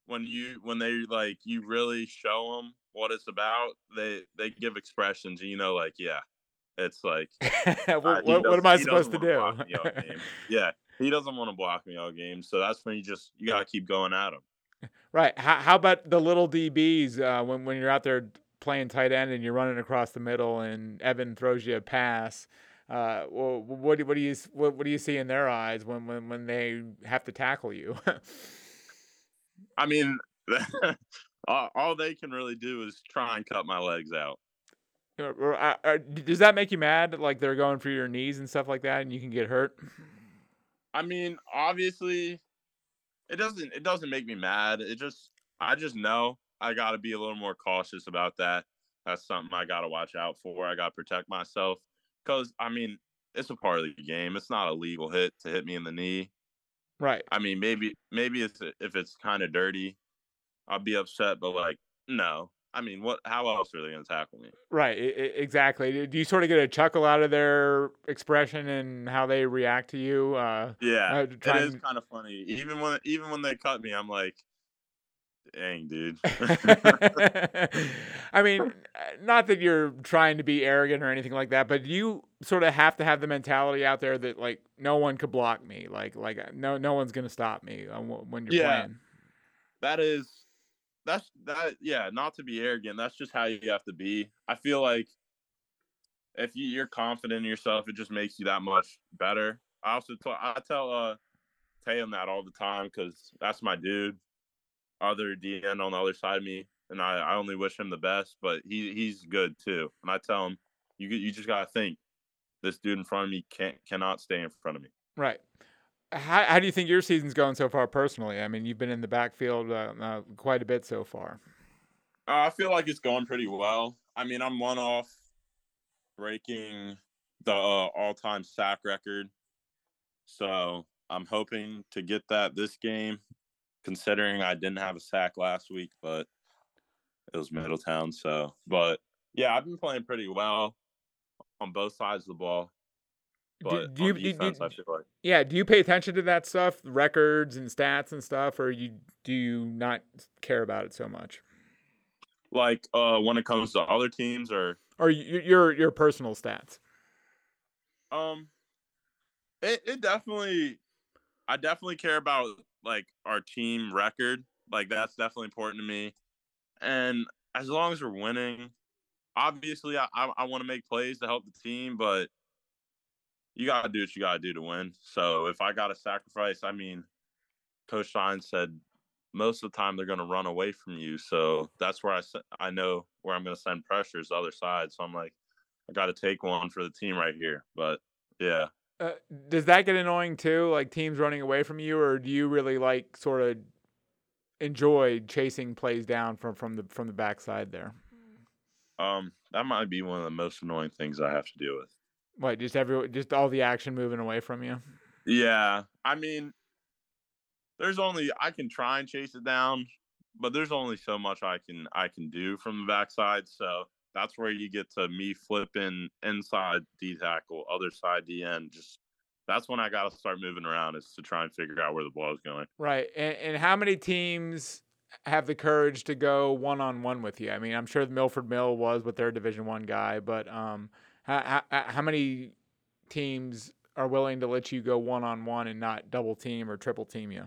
when you when they like you really show them what it's about they they give expressions you know like yeah it's like what, uh, what, what, am I supposed to do? yeah he doesn't want to block me all game so that's when you just you gotta keep going at him right how, how about the little DBs uh, when when you're out there playing tight end and you're running across the middle and Evan throws you a pass uh, well, what, what do you what, what do you see in their eyes when when, when they have to tackle you? I mean, all, all, they can really do is try and cut my legs out. Uh, uh, does that make you mad? Like they're going for your knees and stuff like that, and you can get hurt. I mean, obviously, it doesn't. It doesn't make me mad. It just, I just know I got to be a little more cautious about that. That's something I got to watch out for. I got to protect myself because I mean it's a part of the game. It's not a legal hit to hit me in the knee. Right. I mean, maybe maybe it's if it's kind of dirty, I'll be upset. But like, no. I mean, what? How else are they gonna tackle me? Right. exactly. Do you sort of get a chuckle out of their expression and how they react to you? Uh, yeah, uh, it is kind of funny. Even when even when they cut me, I'm like, Dang, dude. I mean, not that you're trying to be arrogant or anything like that, but you sort of have to have the mentality out there that like no one could block me, like like uh, no no one's gonna stop me uh, when you're yeah, playing. That is, that's that. Yeah, not to be arrogant. That's just how you have to be. I feel like if you, you're confident in yourself, it just makes you that much better. I also t- I tell uh Tatum that all the time because that's my dude other D end on the other side of me. and I, I only wish him the best. But he he's good too, and I tell him, you you just gotta think, this dude in front of me can't cannot stay in front of me. Right. How, how do you think your season's going so far personally? I mean, you've been in the backfield uh, uh, quite a bit so far. Uh, I feel like it's going pretty well. I mean, I'm one off breaking the uh, all-time sack record, so I'm hoping to get that this game. Considering I didn't have a sack last week, but it was Middletown, so but yeah, I've been playing pretty well on both sides of the ball. But do, do you, defense, do, feel like yeah. Do you pay attention to that stuff, records and stats and stuff, or you do you not care about it so much? Like uh, when it comes to other teams, or or your your personal stats. Um, it it definitely, I definitely care about like our team record. Like that's definitely important to me, and as long as we're winning, obviously I I, I want to make plays to help the team, but you got to do what you got to do to win. So if I got to sacrifice, I mean, Coach Stein said most of the time they're to run away from you. So that's where I I know where I'm to send pressure is the other side. So I'm like, I got to take one for the team right here. But yeah. Uh, does that get annoying too? Like teams running away from you, or do you really like sort of enjoy chasing plays down from from the from the backside there? Um, that might be one of the most annoying things I have to deal with. What? Just every just all the action moving away from you. Yeah, I mean, there's only I can try and chase it down, but there's only so much I can I can do from the backside. So that's where you get to me flipping inside D tackle, other side D end. Just that's when I got to start moving around is to try and figure out where the ball is going. Right, and, and how many teams have the courage to go one on one with you? I mean, I'm sure the Milford Mill was with their Division One guy, but um, how, how, how many teams are willing to let you go one on one and not double team or triple team you?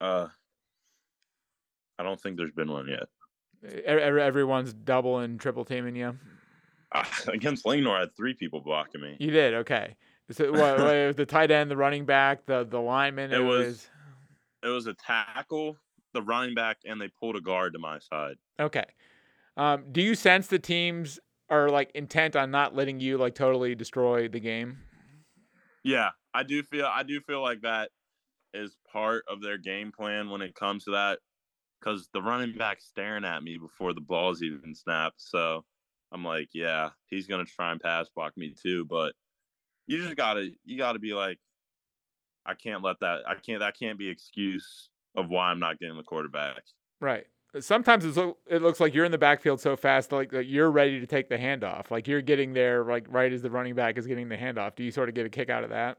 Uh, I don't think there's been one yet. Everyone's double and triple teaming you. Uh, against Linganore, I had three people blocking me. You did okay. So what, what the tight end, the running back, the the lineman. It, it was, was. It was a tackle, the running back, and they pulled a guard to my side. Okay. Um, do you sense the teams are like intent on not letting you like totally destroy the game. Yeah, I do feel I do feel like that is part of their game plan when it comes to that because the running back staring at me before the ball's even snapped. So I'm like, yeah, he's gonna try and pass block me too. But you just gotta you gotta be like, I can't let that I can't that can't be excuse of why I'm not getting the quarterback. Right sometimes it looks like you're in the backfield so fast, like, like you're ready to take the handoff. Like you're getting there, like right as the running back is getting the handoff. Do you sort of get a kick out of that?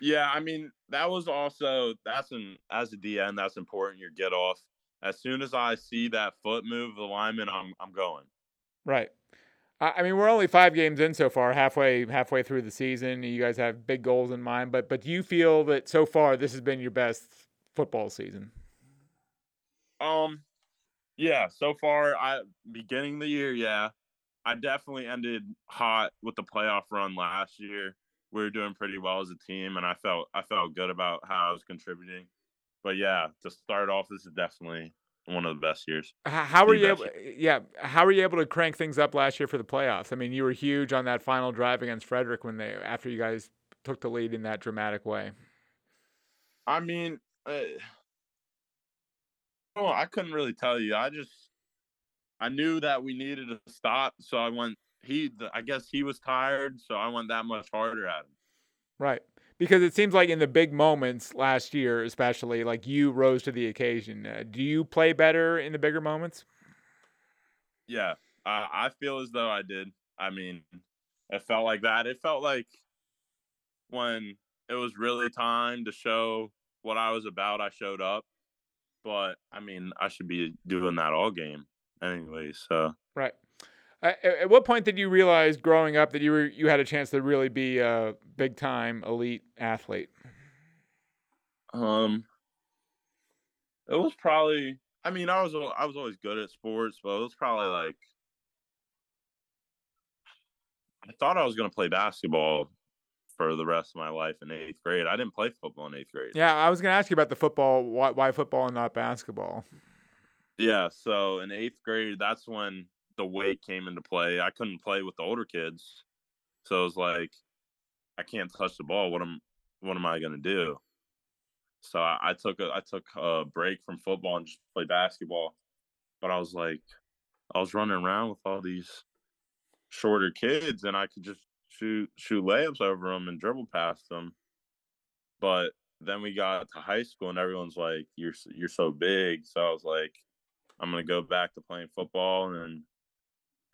Yeah, I mean that was also that's an as a D end that's important. Your get off as soon as I see that foot move the lineman, I'm I'm going. Right. I mean, we're only five games in so far, halfway halfway through the season. You guys have big goals in mind, but but do you feel that so far this has been your best football season? Um, yeah. So far, I beginning the year, yeah, I definitely ended hot with the playoff run last year. We were doing pretty well as a team, and I felt I felt good about how I was contributing. But yeah, to start off, this is definitely one of the best years. How were you able? Yeah, how were you able to crank things up last year for the playoffs? I mean, you were huge on that final drive against Frederick when they after you guys took the lead in that dramatic way. I mean, uh, Oh, I couldn't really tell you. I just I knew that we needed to stop, so I went. He, I guess he was tired, so I went that much harder at him. Right, because it seems like in the big moments last year, especially, like you rose to the occasion. Uh, do you play better in the bigger moments? Yeah, uh, I feel as though I did. I mean, it felt like that. It felt like when it was really time to show what I was about, I showed up but I mean, I should be doing that all game anyway. So right. At what point did you realize growing up that you were you had a chance to really be a big time elite athlete? Um, it was probably. I mean, I was I was always good at sports, but it was probably like I thought I was going to play basketball for the rest of my life in eighth grade. I didn't play football in eighth grade. Yeah, I was going to ask you about the football. Why, why football and not basketball? Yeah, so in eighth grade, that's when the weight came into play. I couldn't play with the older kids, so it was like, I can't touch the ball. What am what am I gonna do? So I, I took a I took a break from football and just played basketball. But I was like, I was running around with all these shorter kids, and I could just shoot shoot layups over them and dribble past them. But then we got to high school, and everyone's like, "You're you're so big." So I was like, I'm gonna go back to playing football, and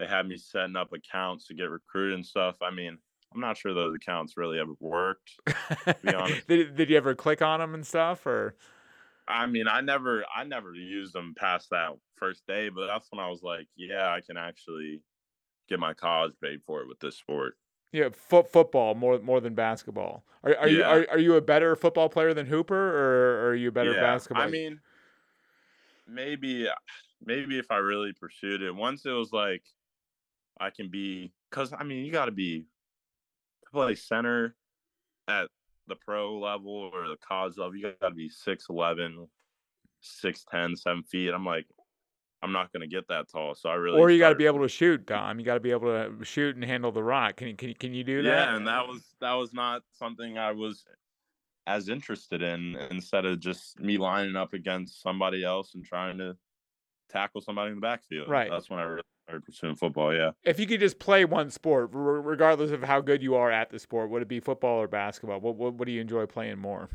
they had me setting up accounts to get recruited and stuff. I mean, I'm not sure those accounts really ever worked. be honest. did did you ever click on them and stuff, or? I mean, I never, I never used them past that first day, but that's when I was like, yeah, I can actually get my college paid for it with this sport. Yeah, foot football more more than basketball. Are are you are, are you a better football player than Hooper, or are you a better Yeah, basketball? I mean, maybe, maybe if I really pursued it, once it was like, I can be, because I mean, you got to be to play center at the pro level or the college level. You got to be 6'11", 6'10", 7 feet. I'm like, I'm not gonna get that tall, so I really. or you got to be able to shoot, Dom. You got to be able to shoot and handle the rock. Can you can you, can you do that? Yeah, and that was that was not something I was as interested in. Instead of just me lining up against somebody else and trying to tackle somebody in the backfield. Right. That's when I really started pursuing football. Yeah. If you could just play one sport, r- regardless of how good you are at the sport, would it be football or basketball? What what, what do you enjoy playing more?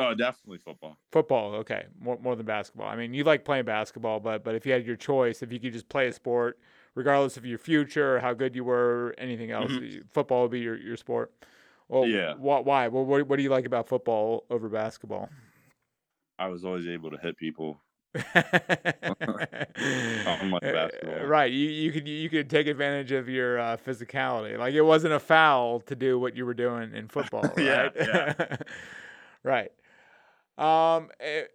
Oh, definitely football. Football, okay, more more than basketball. I mean, you like playing basketball, but but if you had your choice, if you could just play a sport, regardless of your future or how good you were, or anything else, Mhm. football would be your, your sport. Well, Yeah. wh- why? Well, what what do you like about football over basketball? I was always able to hit people. Basketball. right? You you could you could take advantage of your uh, physicality. Like it wasn't a foul to do what you were doing in football, right? Yeah, yeah. right. Um,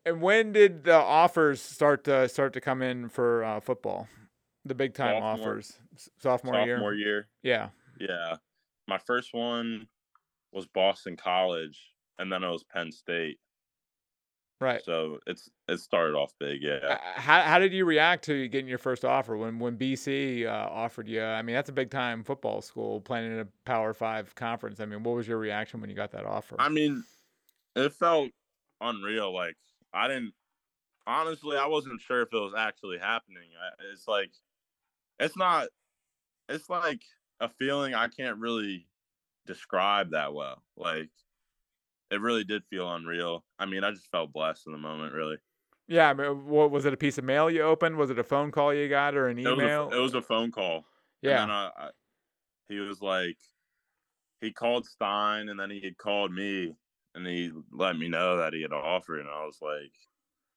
and when did the offers start to start to come in for uh, football? The big time Sophomore- offers, sophomore, Sophomore year. Sophomore year. Yeah. Yeah. My first one was Boston College, and then it was Penn State. Right. So it's it started off big. Uh, Yeah. How, how did you react to getting your first offer when when BC uh, offered you? I mean, that's a big time football school playing in a Power Five conference. I mean, what was your reaction when you got that offer? I mean, it felt unreal. Like I didn't honestly, I wasn't sure if it was actually happening. It's like it's not. It's like a feeling I can't really describe that well. Like it really did feel unreal. I mean, I just felt blessed in the moment. Really, yeah. I mean, what was it? A piece of mail you opened? Was it a phone call you got or an it was, email? a, it was a phone call. yeah. And then I, I, he was like, he called Stein, and then he had called me, and he let me know that he had offered, and I was like,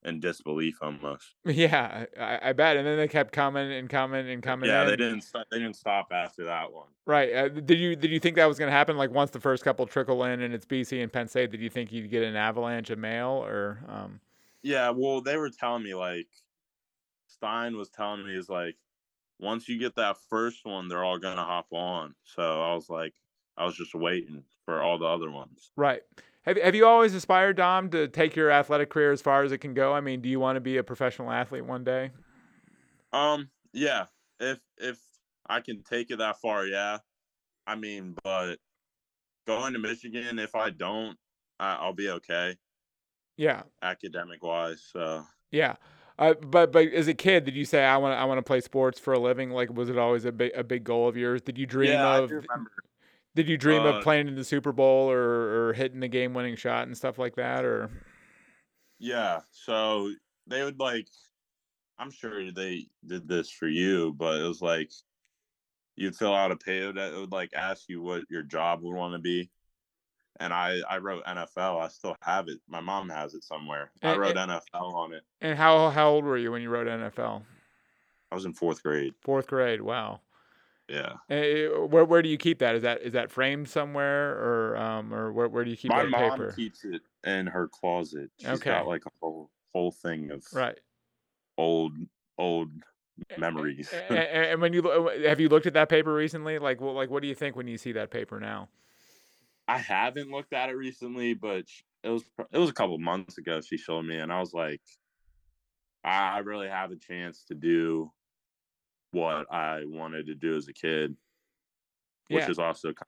in disbelief almost. Yeah, I, I bet. And then they kept coming and coming and coming. yeah, in. they didn't. Stop, they didn't stop after that one. Right. Uh, did you did you think that was going to happen? Like once the first couple trickle in and it's BC and Penn State, did you think you'd get an avalanche of mail or? Um, Yeah, well, they were telling me like, Stein was telling me is like, once you get that first one, they're all gonna hop on. So I was like, I was just waiting for all the other ones. right. Have Have you always aspired, Dom, to take your athletic career as far as it can go? I mean, do you want to be a professional athlete one day? Um, yeah. If if I can take it that far, yeah. I mean, but going to Michigan, if I don't, I, I'll be okay Yeah. academic wise. So Yeah. Uh, but but as a kid, did you say I want I want to play sports for a living? Like, was it always a big a big goal of yours? Did you dream yeah, I of do remember. Did you dream Uh, of playing in the Super Bowl or, or hitting the game winning shot and stuff like that? Or Yeah. So they would like, I'm sure they did this for you, but it was like you'd fill out a pay that would like ask you what your job would want to be. And I, I wrote NFL. I still have it. My mom has it somewhere. I And- wrote NFL on it. and how how old were you when you wrote NFL? I was in fourth grade. Fourth grade. Wow. Yeah. Eh, where where do you keep that? Is that is that framed somewhere or um or where where do you keep My that mom paper? keeps it in her closet. She's Okay. got like a whole whole thing of Right. old old memories. and, and when you have you looked at that paper recently? Like well, like what do you think when you see that paper now? I haven't looked at it recently, but it was it was a couple months ago. She showed me, and I was like, I really have a chance to do what I wanted to do as a kid, which Yeah. is also kind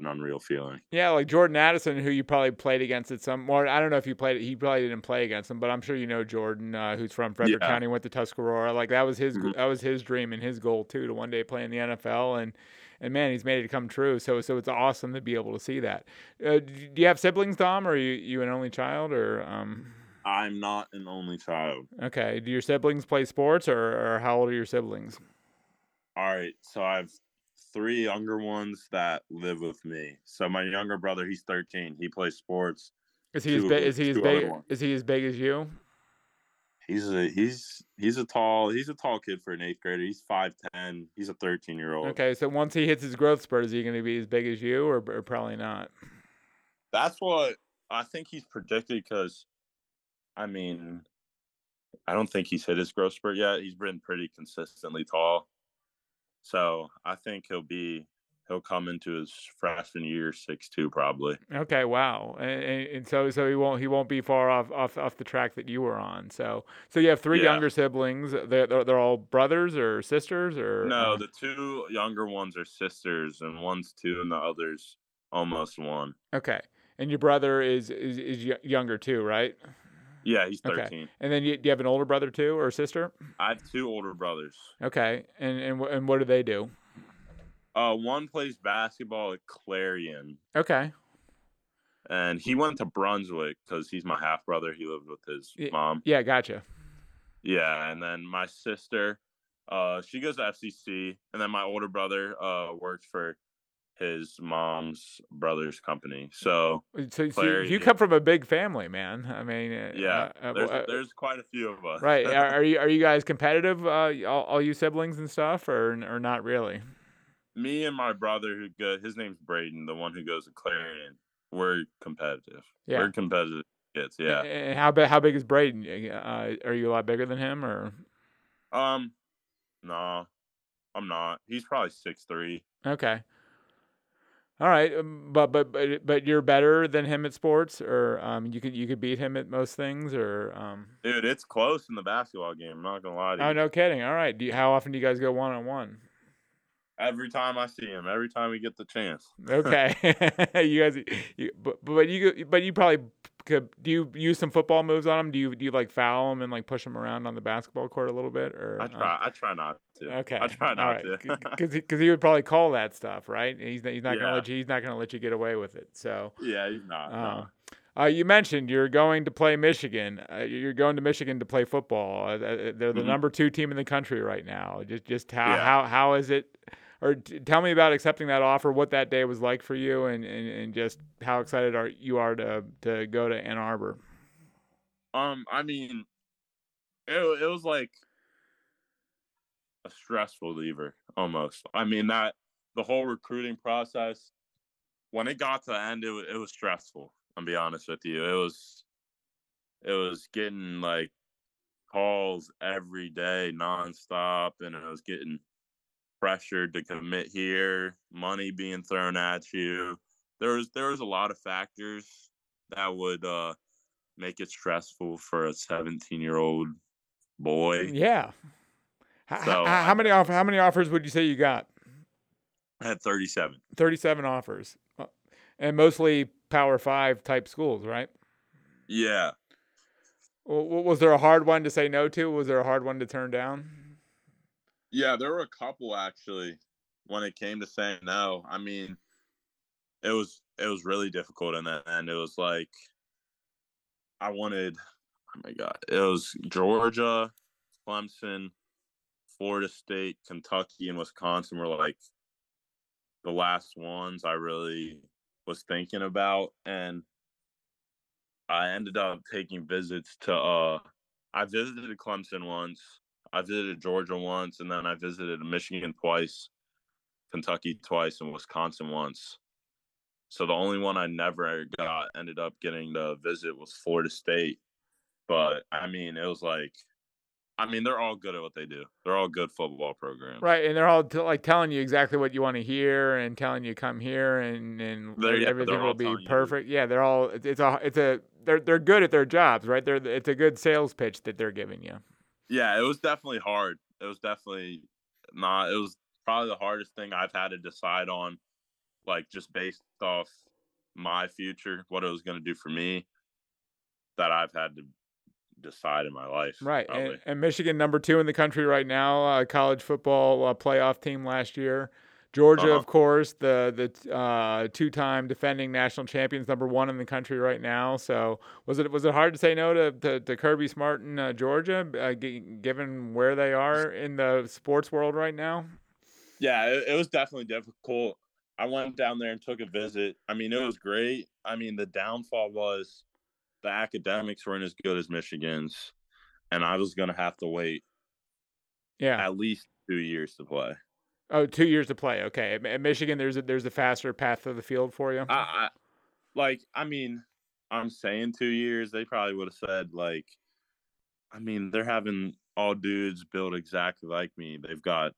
of an unreal feeling. Yeah, like Jordan Addison, who you probably played against at some more. I don't know if you played. He probably didn't play against him, but I'm sure you know Jordan, uh, who's from Frederick Yeah. County, went to Tuscarora. Like that was his Mhm. that was his dream and his goal too to one day play in the NFL. And and man, he's made it come true. So so it's awesome to be able to see that. Uh, do you have siblings, Dom, or are you you an only child, or um? I'm not an only child. Okay, do your siblings play sports, or or how old are your siblings? All right, so I have three younger ones that live with me. So my younger brother, he's 13. He plays sports. Is he as big? Is he as big? Is he as big as you? He's a he's he's a tall he's a tall kid for an eighth grader. He's five ten. He's a 13 year old. Okay, so once he hits his growth spurt, is he going to be as big as you, or, or probably not? That's what I think he's predicted because, I mean, I don't think he's hit his growth spurt yet. He's been pretty consistently tall, so I think he'll be he'll come into his freshman year six two probably. Okay, wow, and, and, so so he won't he won't be far off, off off the track that you were on. So so you have three Yeah. younger siblings. They're, they're they're all brothers or sisters or No, uh, the two younger ones are sisters, and one's two, and the other's almost one. okay, and your brother is is is younger too, right? Yeah, he's 13. Okay. And then you, do you have an older brother too or a sister? I have two older brothers. Okay, and and and what do they do? Uh, one plays basketball at Clarion, Okay, and he went to Brunswick because he's my half brother. He lived with his Ye- mom. yeah, gotcha. Yeah, and then my sister, uh, she goes to FCC, and then my older brother uh works for his mom's brother's company. So So, Claire, you yeah. come from a big family, man. I mean, uh, yeah, uh, uh, there's uh, there's quite a few of us. right. Are, are you are you guys competitive? Uh, all, all you siblings and stuff, or or not really? Me and my brother, who go, his name's Braden, the one who goes to Clarion. We're competitive. Yeah. We're competitive kids. Yeah. And how big? How big is Braden? Uh, are you a lot bigger than him, or Um, no, I'm not. He's probably six three. okay? All right, um, but but but but you're better than him at sports, or um, you could you could beat him at most things, or um. Dude, it's close in the basketball game. I'm not gonna lie to you. Oh no, kidding. All right. Do you, how often do you guys go one on one? Every time I see him, every time we get the chance. Okay, you guys, you, but but you but you probably could. Do you use some football moves on him? Do you do you like foul him and like push him around on the basketball court a little bit? Or I uh, try. I try not to. Okay, I try not right. to. because because he would probably call that stuff, right? He's not- he's not gonna let you he's not gonna let you get away with it. So. yeah, he's not. no. Uh, uh, you mentioned you're going to play Michigan. Uh, you're going to Michigan to play football. Uh, they're the Mhm. number two team in the country right now. Just, just how, Yeah. how, how is it? Or t- tell me about accepting that offer. What that day was like for you, and, and, and just how excited are you are to to go to Ann Arbor. Um, I mean, it it was like a stressful lever almost. I mean that the whole recruiting process when it got to the end, it was it was stressful. I'll be honest with you. It was it was getting like calls every day nonstop, and it was getting pressured to commit here, money being thrown at you. There was there was a lot of factors that would uh make it stressful for a 17 year old boy. Yeah. H- h- So, how many off- How many offers would you say you got? I had 37. Thirty-seven offers, Uh, and mostly Power Five type schools, right? Yeah. Was there a hard one to say no to? Was there a hard one to turn down? Yeah, there were a couple actually when it came to saying no. I mean, it was it was really difficult in the end. It was like I wanted oh my god. It was Georgia, Clemson, Florida State, Kentucky, and Wisconsin were like the last ones I really was thinking about and I ended up taking visits to uh I visited Clemson once, I visited Georgia once, and then I visited Michigan twice, Kentucky twice, and Wisconsin once. So the only one I never got ended up getting to visit was Florida State. But I mean, it was like I mean, they're all good at what they do. They're all good football programs. Right, and they're all t- like telling you exactly what you want to hear and telling you come here and and yeah, everything will be telling you- perfect. Yeah, they're all it's, it's a it's a they're they're good at their jobs, right? They're it's a good sales pitch that they're giving you. Yeah, it was definitely hard. It was definitely not. It was probably the hardest thing I've had to decide on, like just based off my future, what it was going to do for me, that I've had to decide in my life. Right. And, and Michigan, number two in the country right now, uh, college football uh, playoff team last year. Georgia, Uh-huh. of course, the the uh, two-time defending national champions, number one in the country right now. So was it was it hard to say no to to, to Kirby Smart in uh, Georgia, uh, g- given where they are in the sports world right now? Yeah, it, it was definitely difficult. I went down there and took a visit. I mean, it was great. I mean, the downfall was the academics weren't as good as Michigan's, and I was going to have to wait Yeah. at least two years to play. Oh, two years to play. Okay. At, Michigan, there's a, there's a faster path to the field for you. I, I like. I mean, I'm saying two years. They probably would have said like. I mean, they're having all dudes built exactly like me. They've got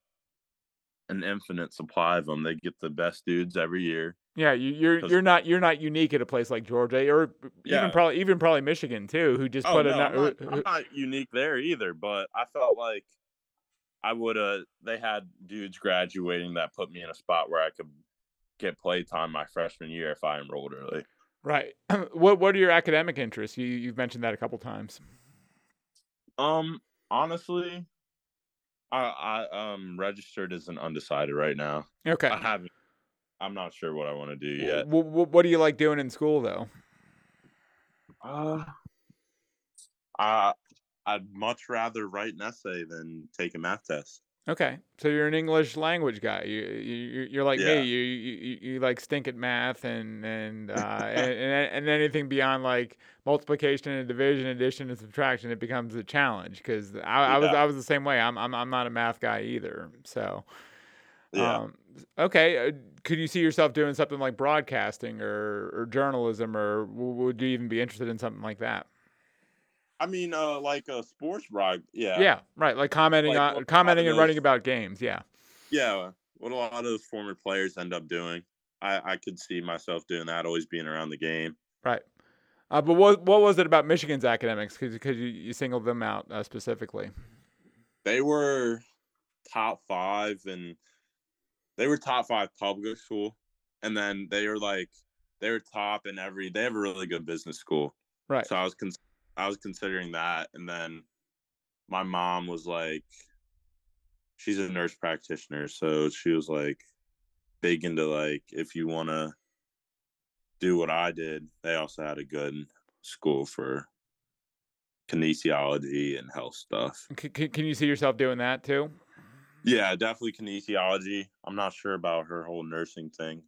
an infinite supply of them. They get the best dudes every year. Yeah, you, you're 'Cause- you're not you're not unique at a place like Georgia, or even Yeah. probably even probably Michigan too, who just Oh put no, a I'm not, who- I'm not unique there either. But I felt like I would have. They had dudes graduating that put me in a spot where I could get play time my freshman year if I enrolled early. right. what what are your academic interests? You you've mentioned that a couple times. Um, honestly, I I um registered as an undecided right now. Okay. I haven't. I'm not sure what I want to do yet. What, what do you like doing in school though? Uh, I I'd much rather write an essay than take a math test. Okay, so you're an English language guy. You, you you're like Yeah. me. You, you you like stink at math and and uh, and, and and anything beyond like multiplication and division, addition and subtraction, it becomes a challenge. Because I, I was I was the same way. I'm I'm I'm not a math guy either. So Yeah. um, okay, uh, could you see yourself doing something like broadcasting or or journalism, or would you even be interested in something like that? I mean, uh, like a sports brag. Yeah. Yeah, right. Like commenting Like on what a lot commenting of and writing about games. Yeah. Yeah. What a lot of those former players end up doing. I I could see myself doing that. Always being around the game. Right. Uh, but what what was it about Michigan's academics? Because you, you singled them out uh, specifically. They were top five, and they were top five public school, and then they were like they were top in every. They have a really good business school. Right. So I was cons- I was considering that, and then my mom was like, she's a nurse practitioner, so she was like big into like if you want to do what I did, they also had a good school for kinesiology and health stuff. C- c- can you see yourself doing that too? Yeah, definitely kinesiology. I'm not sure about her whole nursing thing.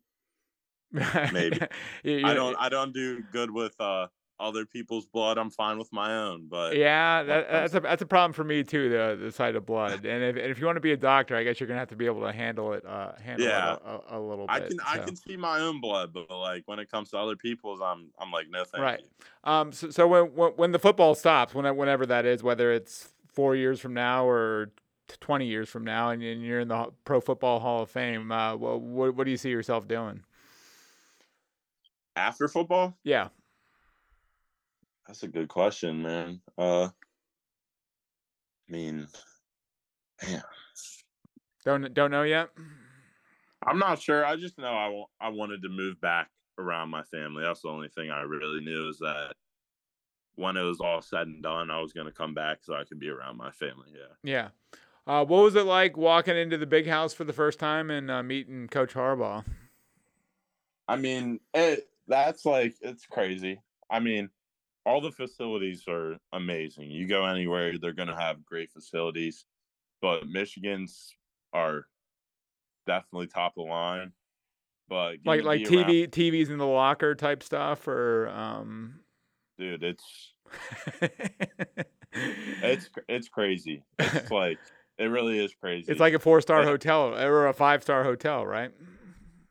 Maybe. I don't I don't do good with uh other people's blood. I'm fine with my own, but Yeah, that, that's a that's a problem for me too. The the sight of blood, and if and if you want to be a doctor, I guess you're gonna have to be able to handle it. Uh, handle Yeah. it a, a, a little bit. I can I can see my own blood, but like when it comes to other people's, I'm I'm like no thank Right. you. Um. So, so when, when when the football stops, whenever whenever that is, whether it's four years from now or twenty years from now, and, and you're in the Pro Football Hall of Fame, uh, what what, what do you see yourself doing? After football, Yeah. That's a good question, man. Uh, I mean, man, Don't don't know yet. I'm not sure. I just know I wa- I wanted to move back around my family. That's the only thing I really knew is that when it was all said and done, I was gonna come back so I could be around my family. Yeah. Yeah. Uh, what was it like walking into the big house for the first time and uh, meeting Coach Harbaugh? I mean, it that's like it's crazy. I mean, all the facilities are amazing. You go anywhere, they're gonna have great facilities, but Michigan's are definitely top of the line. But Like like be around- TV TVs in the locker type stuff, or um. dude, it's it's it's crazy. It's like it really is crazy. It's like a four star hotel or a five star hotel, right?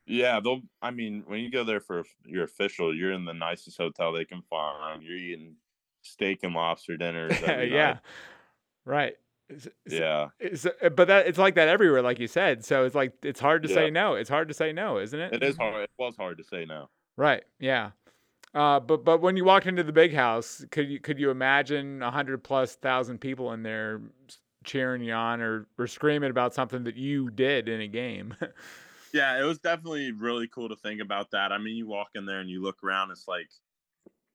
Yeah, they'll. I mean, when you go there for your official, you're in the nicest hotel they can find. You're eating steak and lobster dinners. yeah, night. right. It's- yeah. it's- uh, but that it's like that everywhere, like you said. So it's like it's hard to say no. It's hard to say no, isn't it? It is hard. It was hard to say no. Right. Yeah. Uh, but but when you walked into the big house, could you could you imagine a hundred plus thousand people in there cheering you on or, or screaming about something that you did in a game? yeah, it was definitely really cool to think about that. I mean, you walk in there and you look around, it's like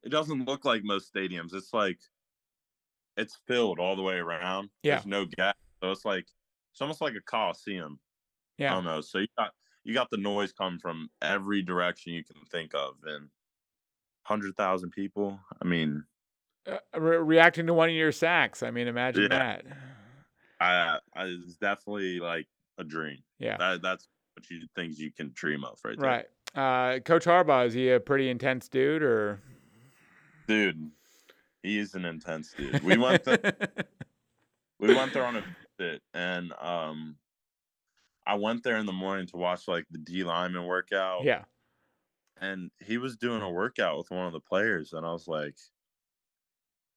it doesn't look like most stadiums. It's like it's filled all the way around. Yeah. There's no gap. So it's like it's almost like a coliseum. Yeah. I don't know. So you got you got the noise coming from every direction you can think of, and hundred thousand people. I mean, uh, re- reacting to one of your sacks. I mean, imagine Yeah. that. I, I it's definitely like a dream. Yeah. That that's what you things you can dream of right there. Right. Uh, Coach Harbaugh is he a pretty intense dude or? Dude, he's an intense dude. We went th- we went there on a visit and um I went there in the morning to watch like the D lineman workout. yeah. And he was doing a workout with one of the players and I was like,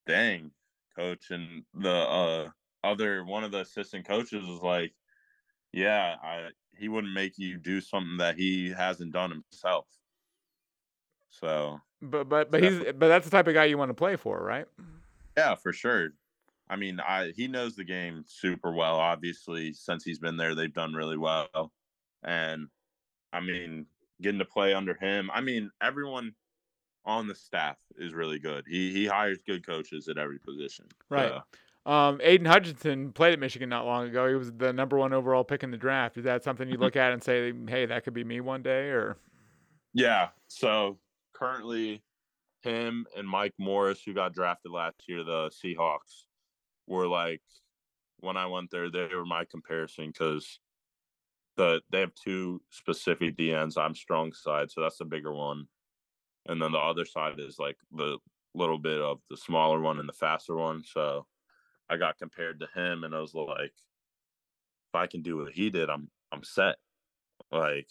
dang, coach. And the uh other one of the assistant coaches was like, Yeah, I he wouldn't make you do something that he hasn't done himself. So But but but he's but that's the type of guy you want to play for, right? Yeah, for sure. I mean, I he knows the game super well. Obviously, since he's been there, they've done really well. And I mean, getting to play under him. I mean, everyone on the staff is really good. He he hires good coaches at every position. Right. So, Um, Aidan Hutchinson played at Michigan not long ago. He was the number one overall pick in the draft. Is that something you look at and say, "Hey, that could be me one day"? Or yeah. So currently, him and Mike Morris, who got drafted last year, the Seahawks, were like when I went there, they were my comparison because the they have two specific D ends. I'm strong side, so that's the bigger one, and then the other side is like the little bit of the smaller one and the faster one. So I got compared to him, and I was like, if I can do what he did, I'm I'm set. Like,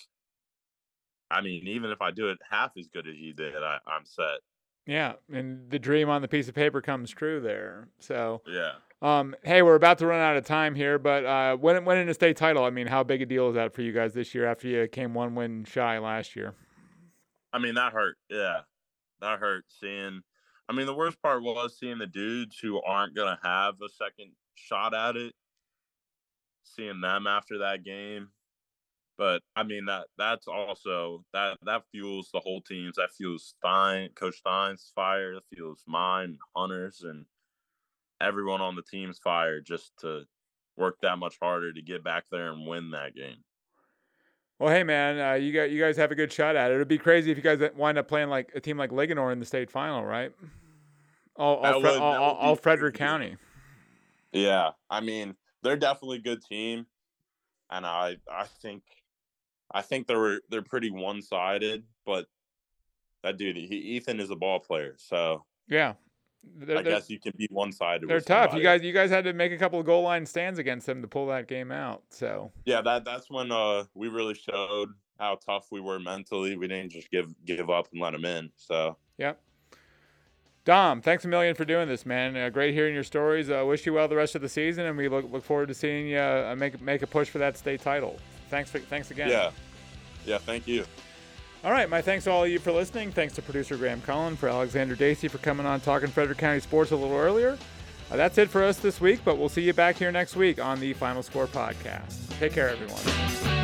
I mean, even if I do it half as good as he did, I, I'm set. yeah, and the dream on the piece of paper comes true there. So, Yeah. um, hey, we're about to run out of time here, but uh, when winning a state title, I mean, how big a deal is that for you guys this year after you came one win shy last year? I mean, that hurt. Yeah. That hurt seeing. I mean, the worst part was seeing the dudes who aren't going to have a second shot at it, seeing them after that game. But I mean that that's also that that fuels the whole teams. That fuels Stein, Coach Stein's fire. That fuels mine, Hunter's, and everyone on the team's fire just to work that much harder to get back there and win that game. Well, hey man, uh, you got you guys have a good shot at it. It'd be crazy if you guys wind up playing like a team like Linganore in the state final, right? All all, Fre- would- all, all, all Frederick. County. Yeah, I mean they're definitely a good team, and I I think I think they're they're pretty one sided. But that dude, he, Ethan is a ball player, so Yeah, I guess you can be one sided. they're tough. You guys, you guys had to make a couple of goal line stands against them to pull that game out. So yeah, that that's when uh we really showed how tough we were mentally. We didn't just give give up and let them in. So Yep. Dom, thanks a million for doing this, man. Uh, great hearing your stories. Uh, wish you well the rest of the season, and we look look forward to seeing you uh, make make a push for that state title. Thanks for, thanks again. yeah, yeah, thank you. All right, my thanks to all of you for listening. Thanks to producer Graham Cullen, for Alexander Dacy for coming on talking Frederick County sports a little earlier. Uh, that's it for us this week, but we'll see you back here next week on the Final Score podcast. Take care, everyone.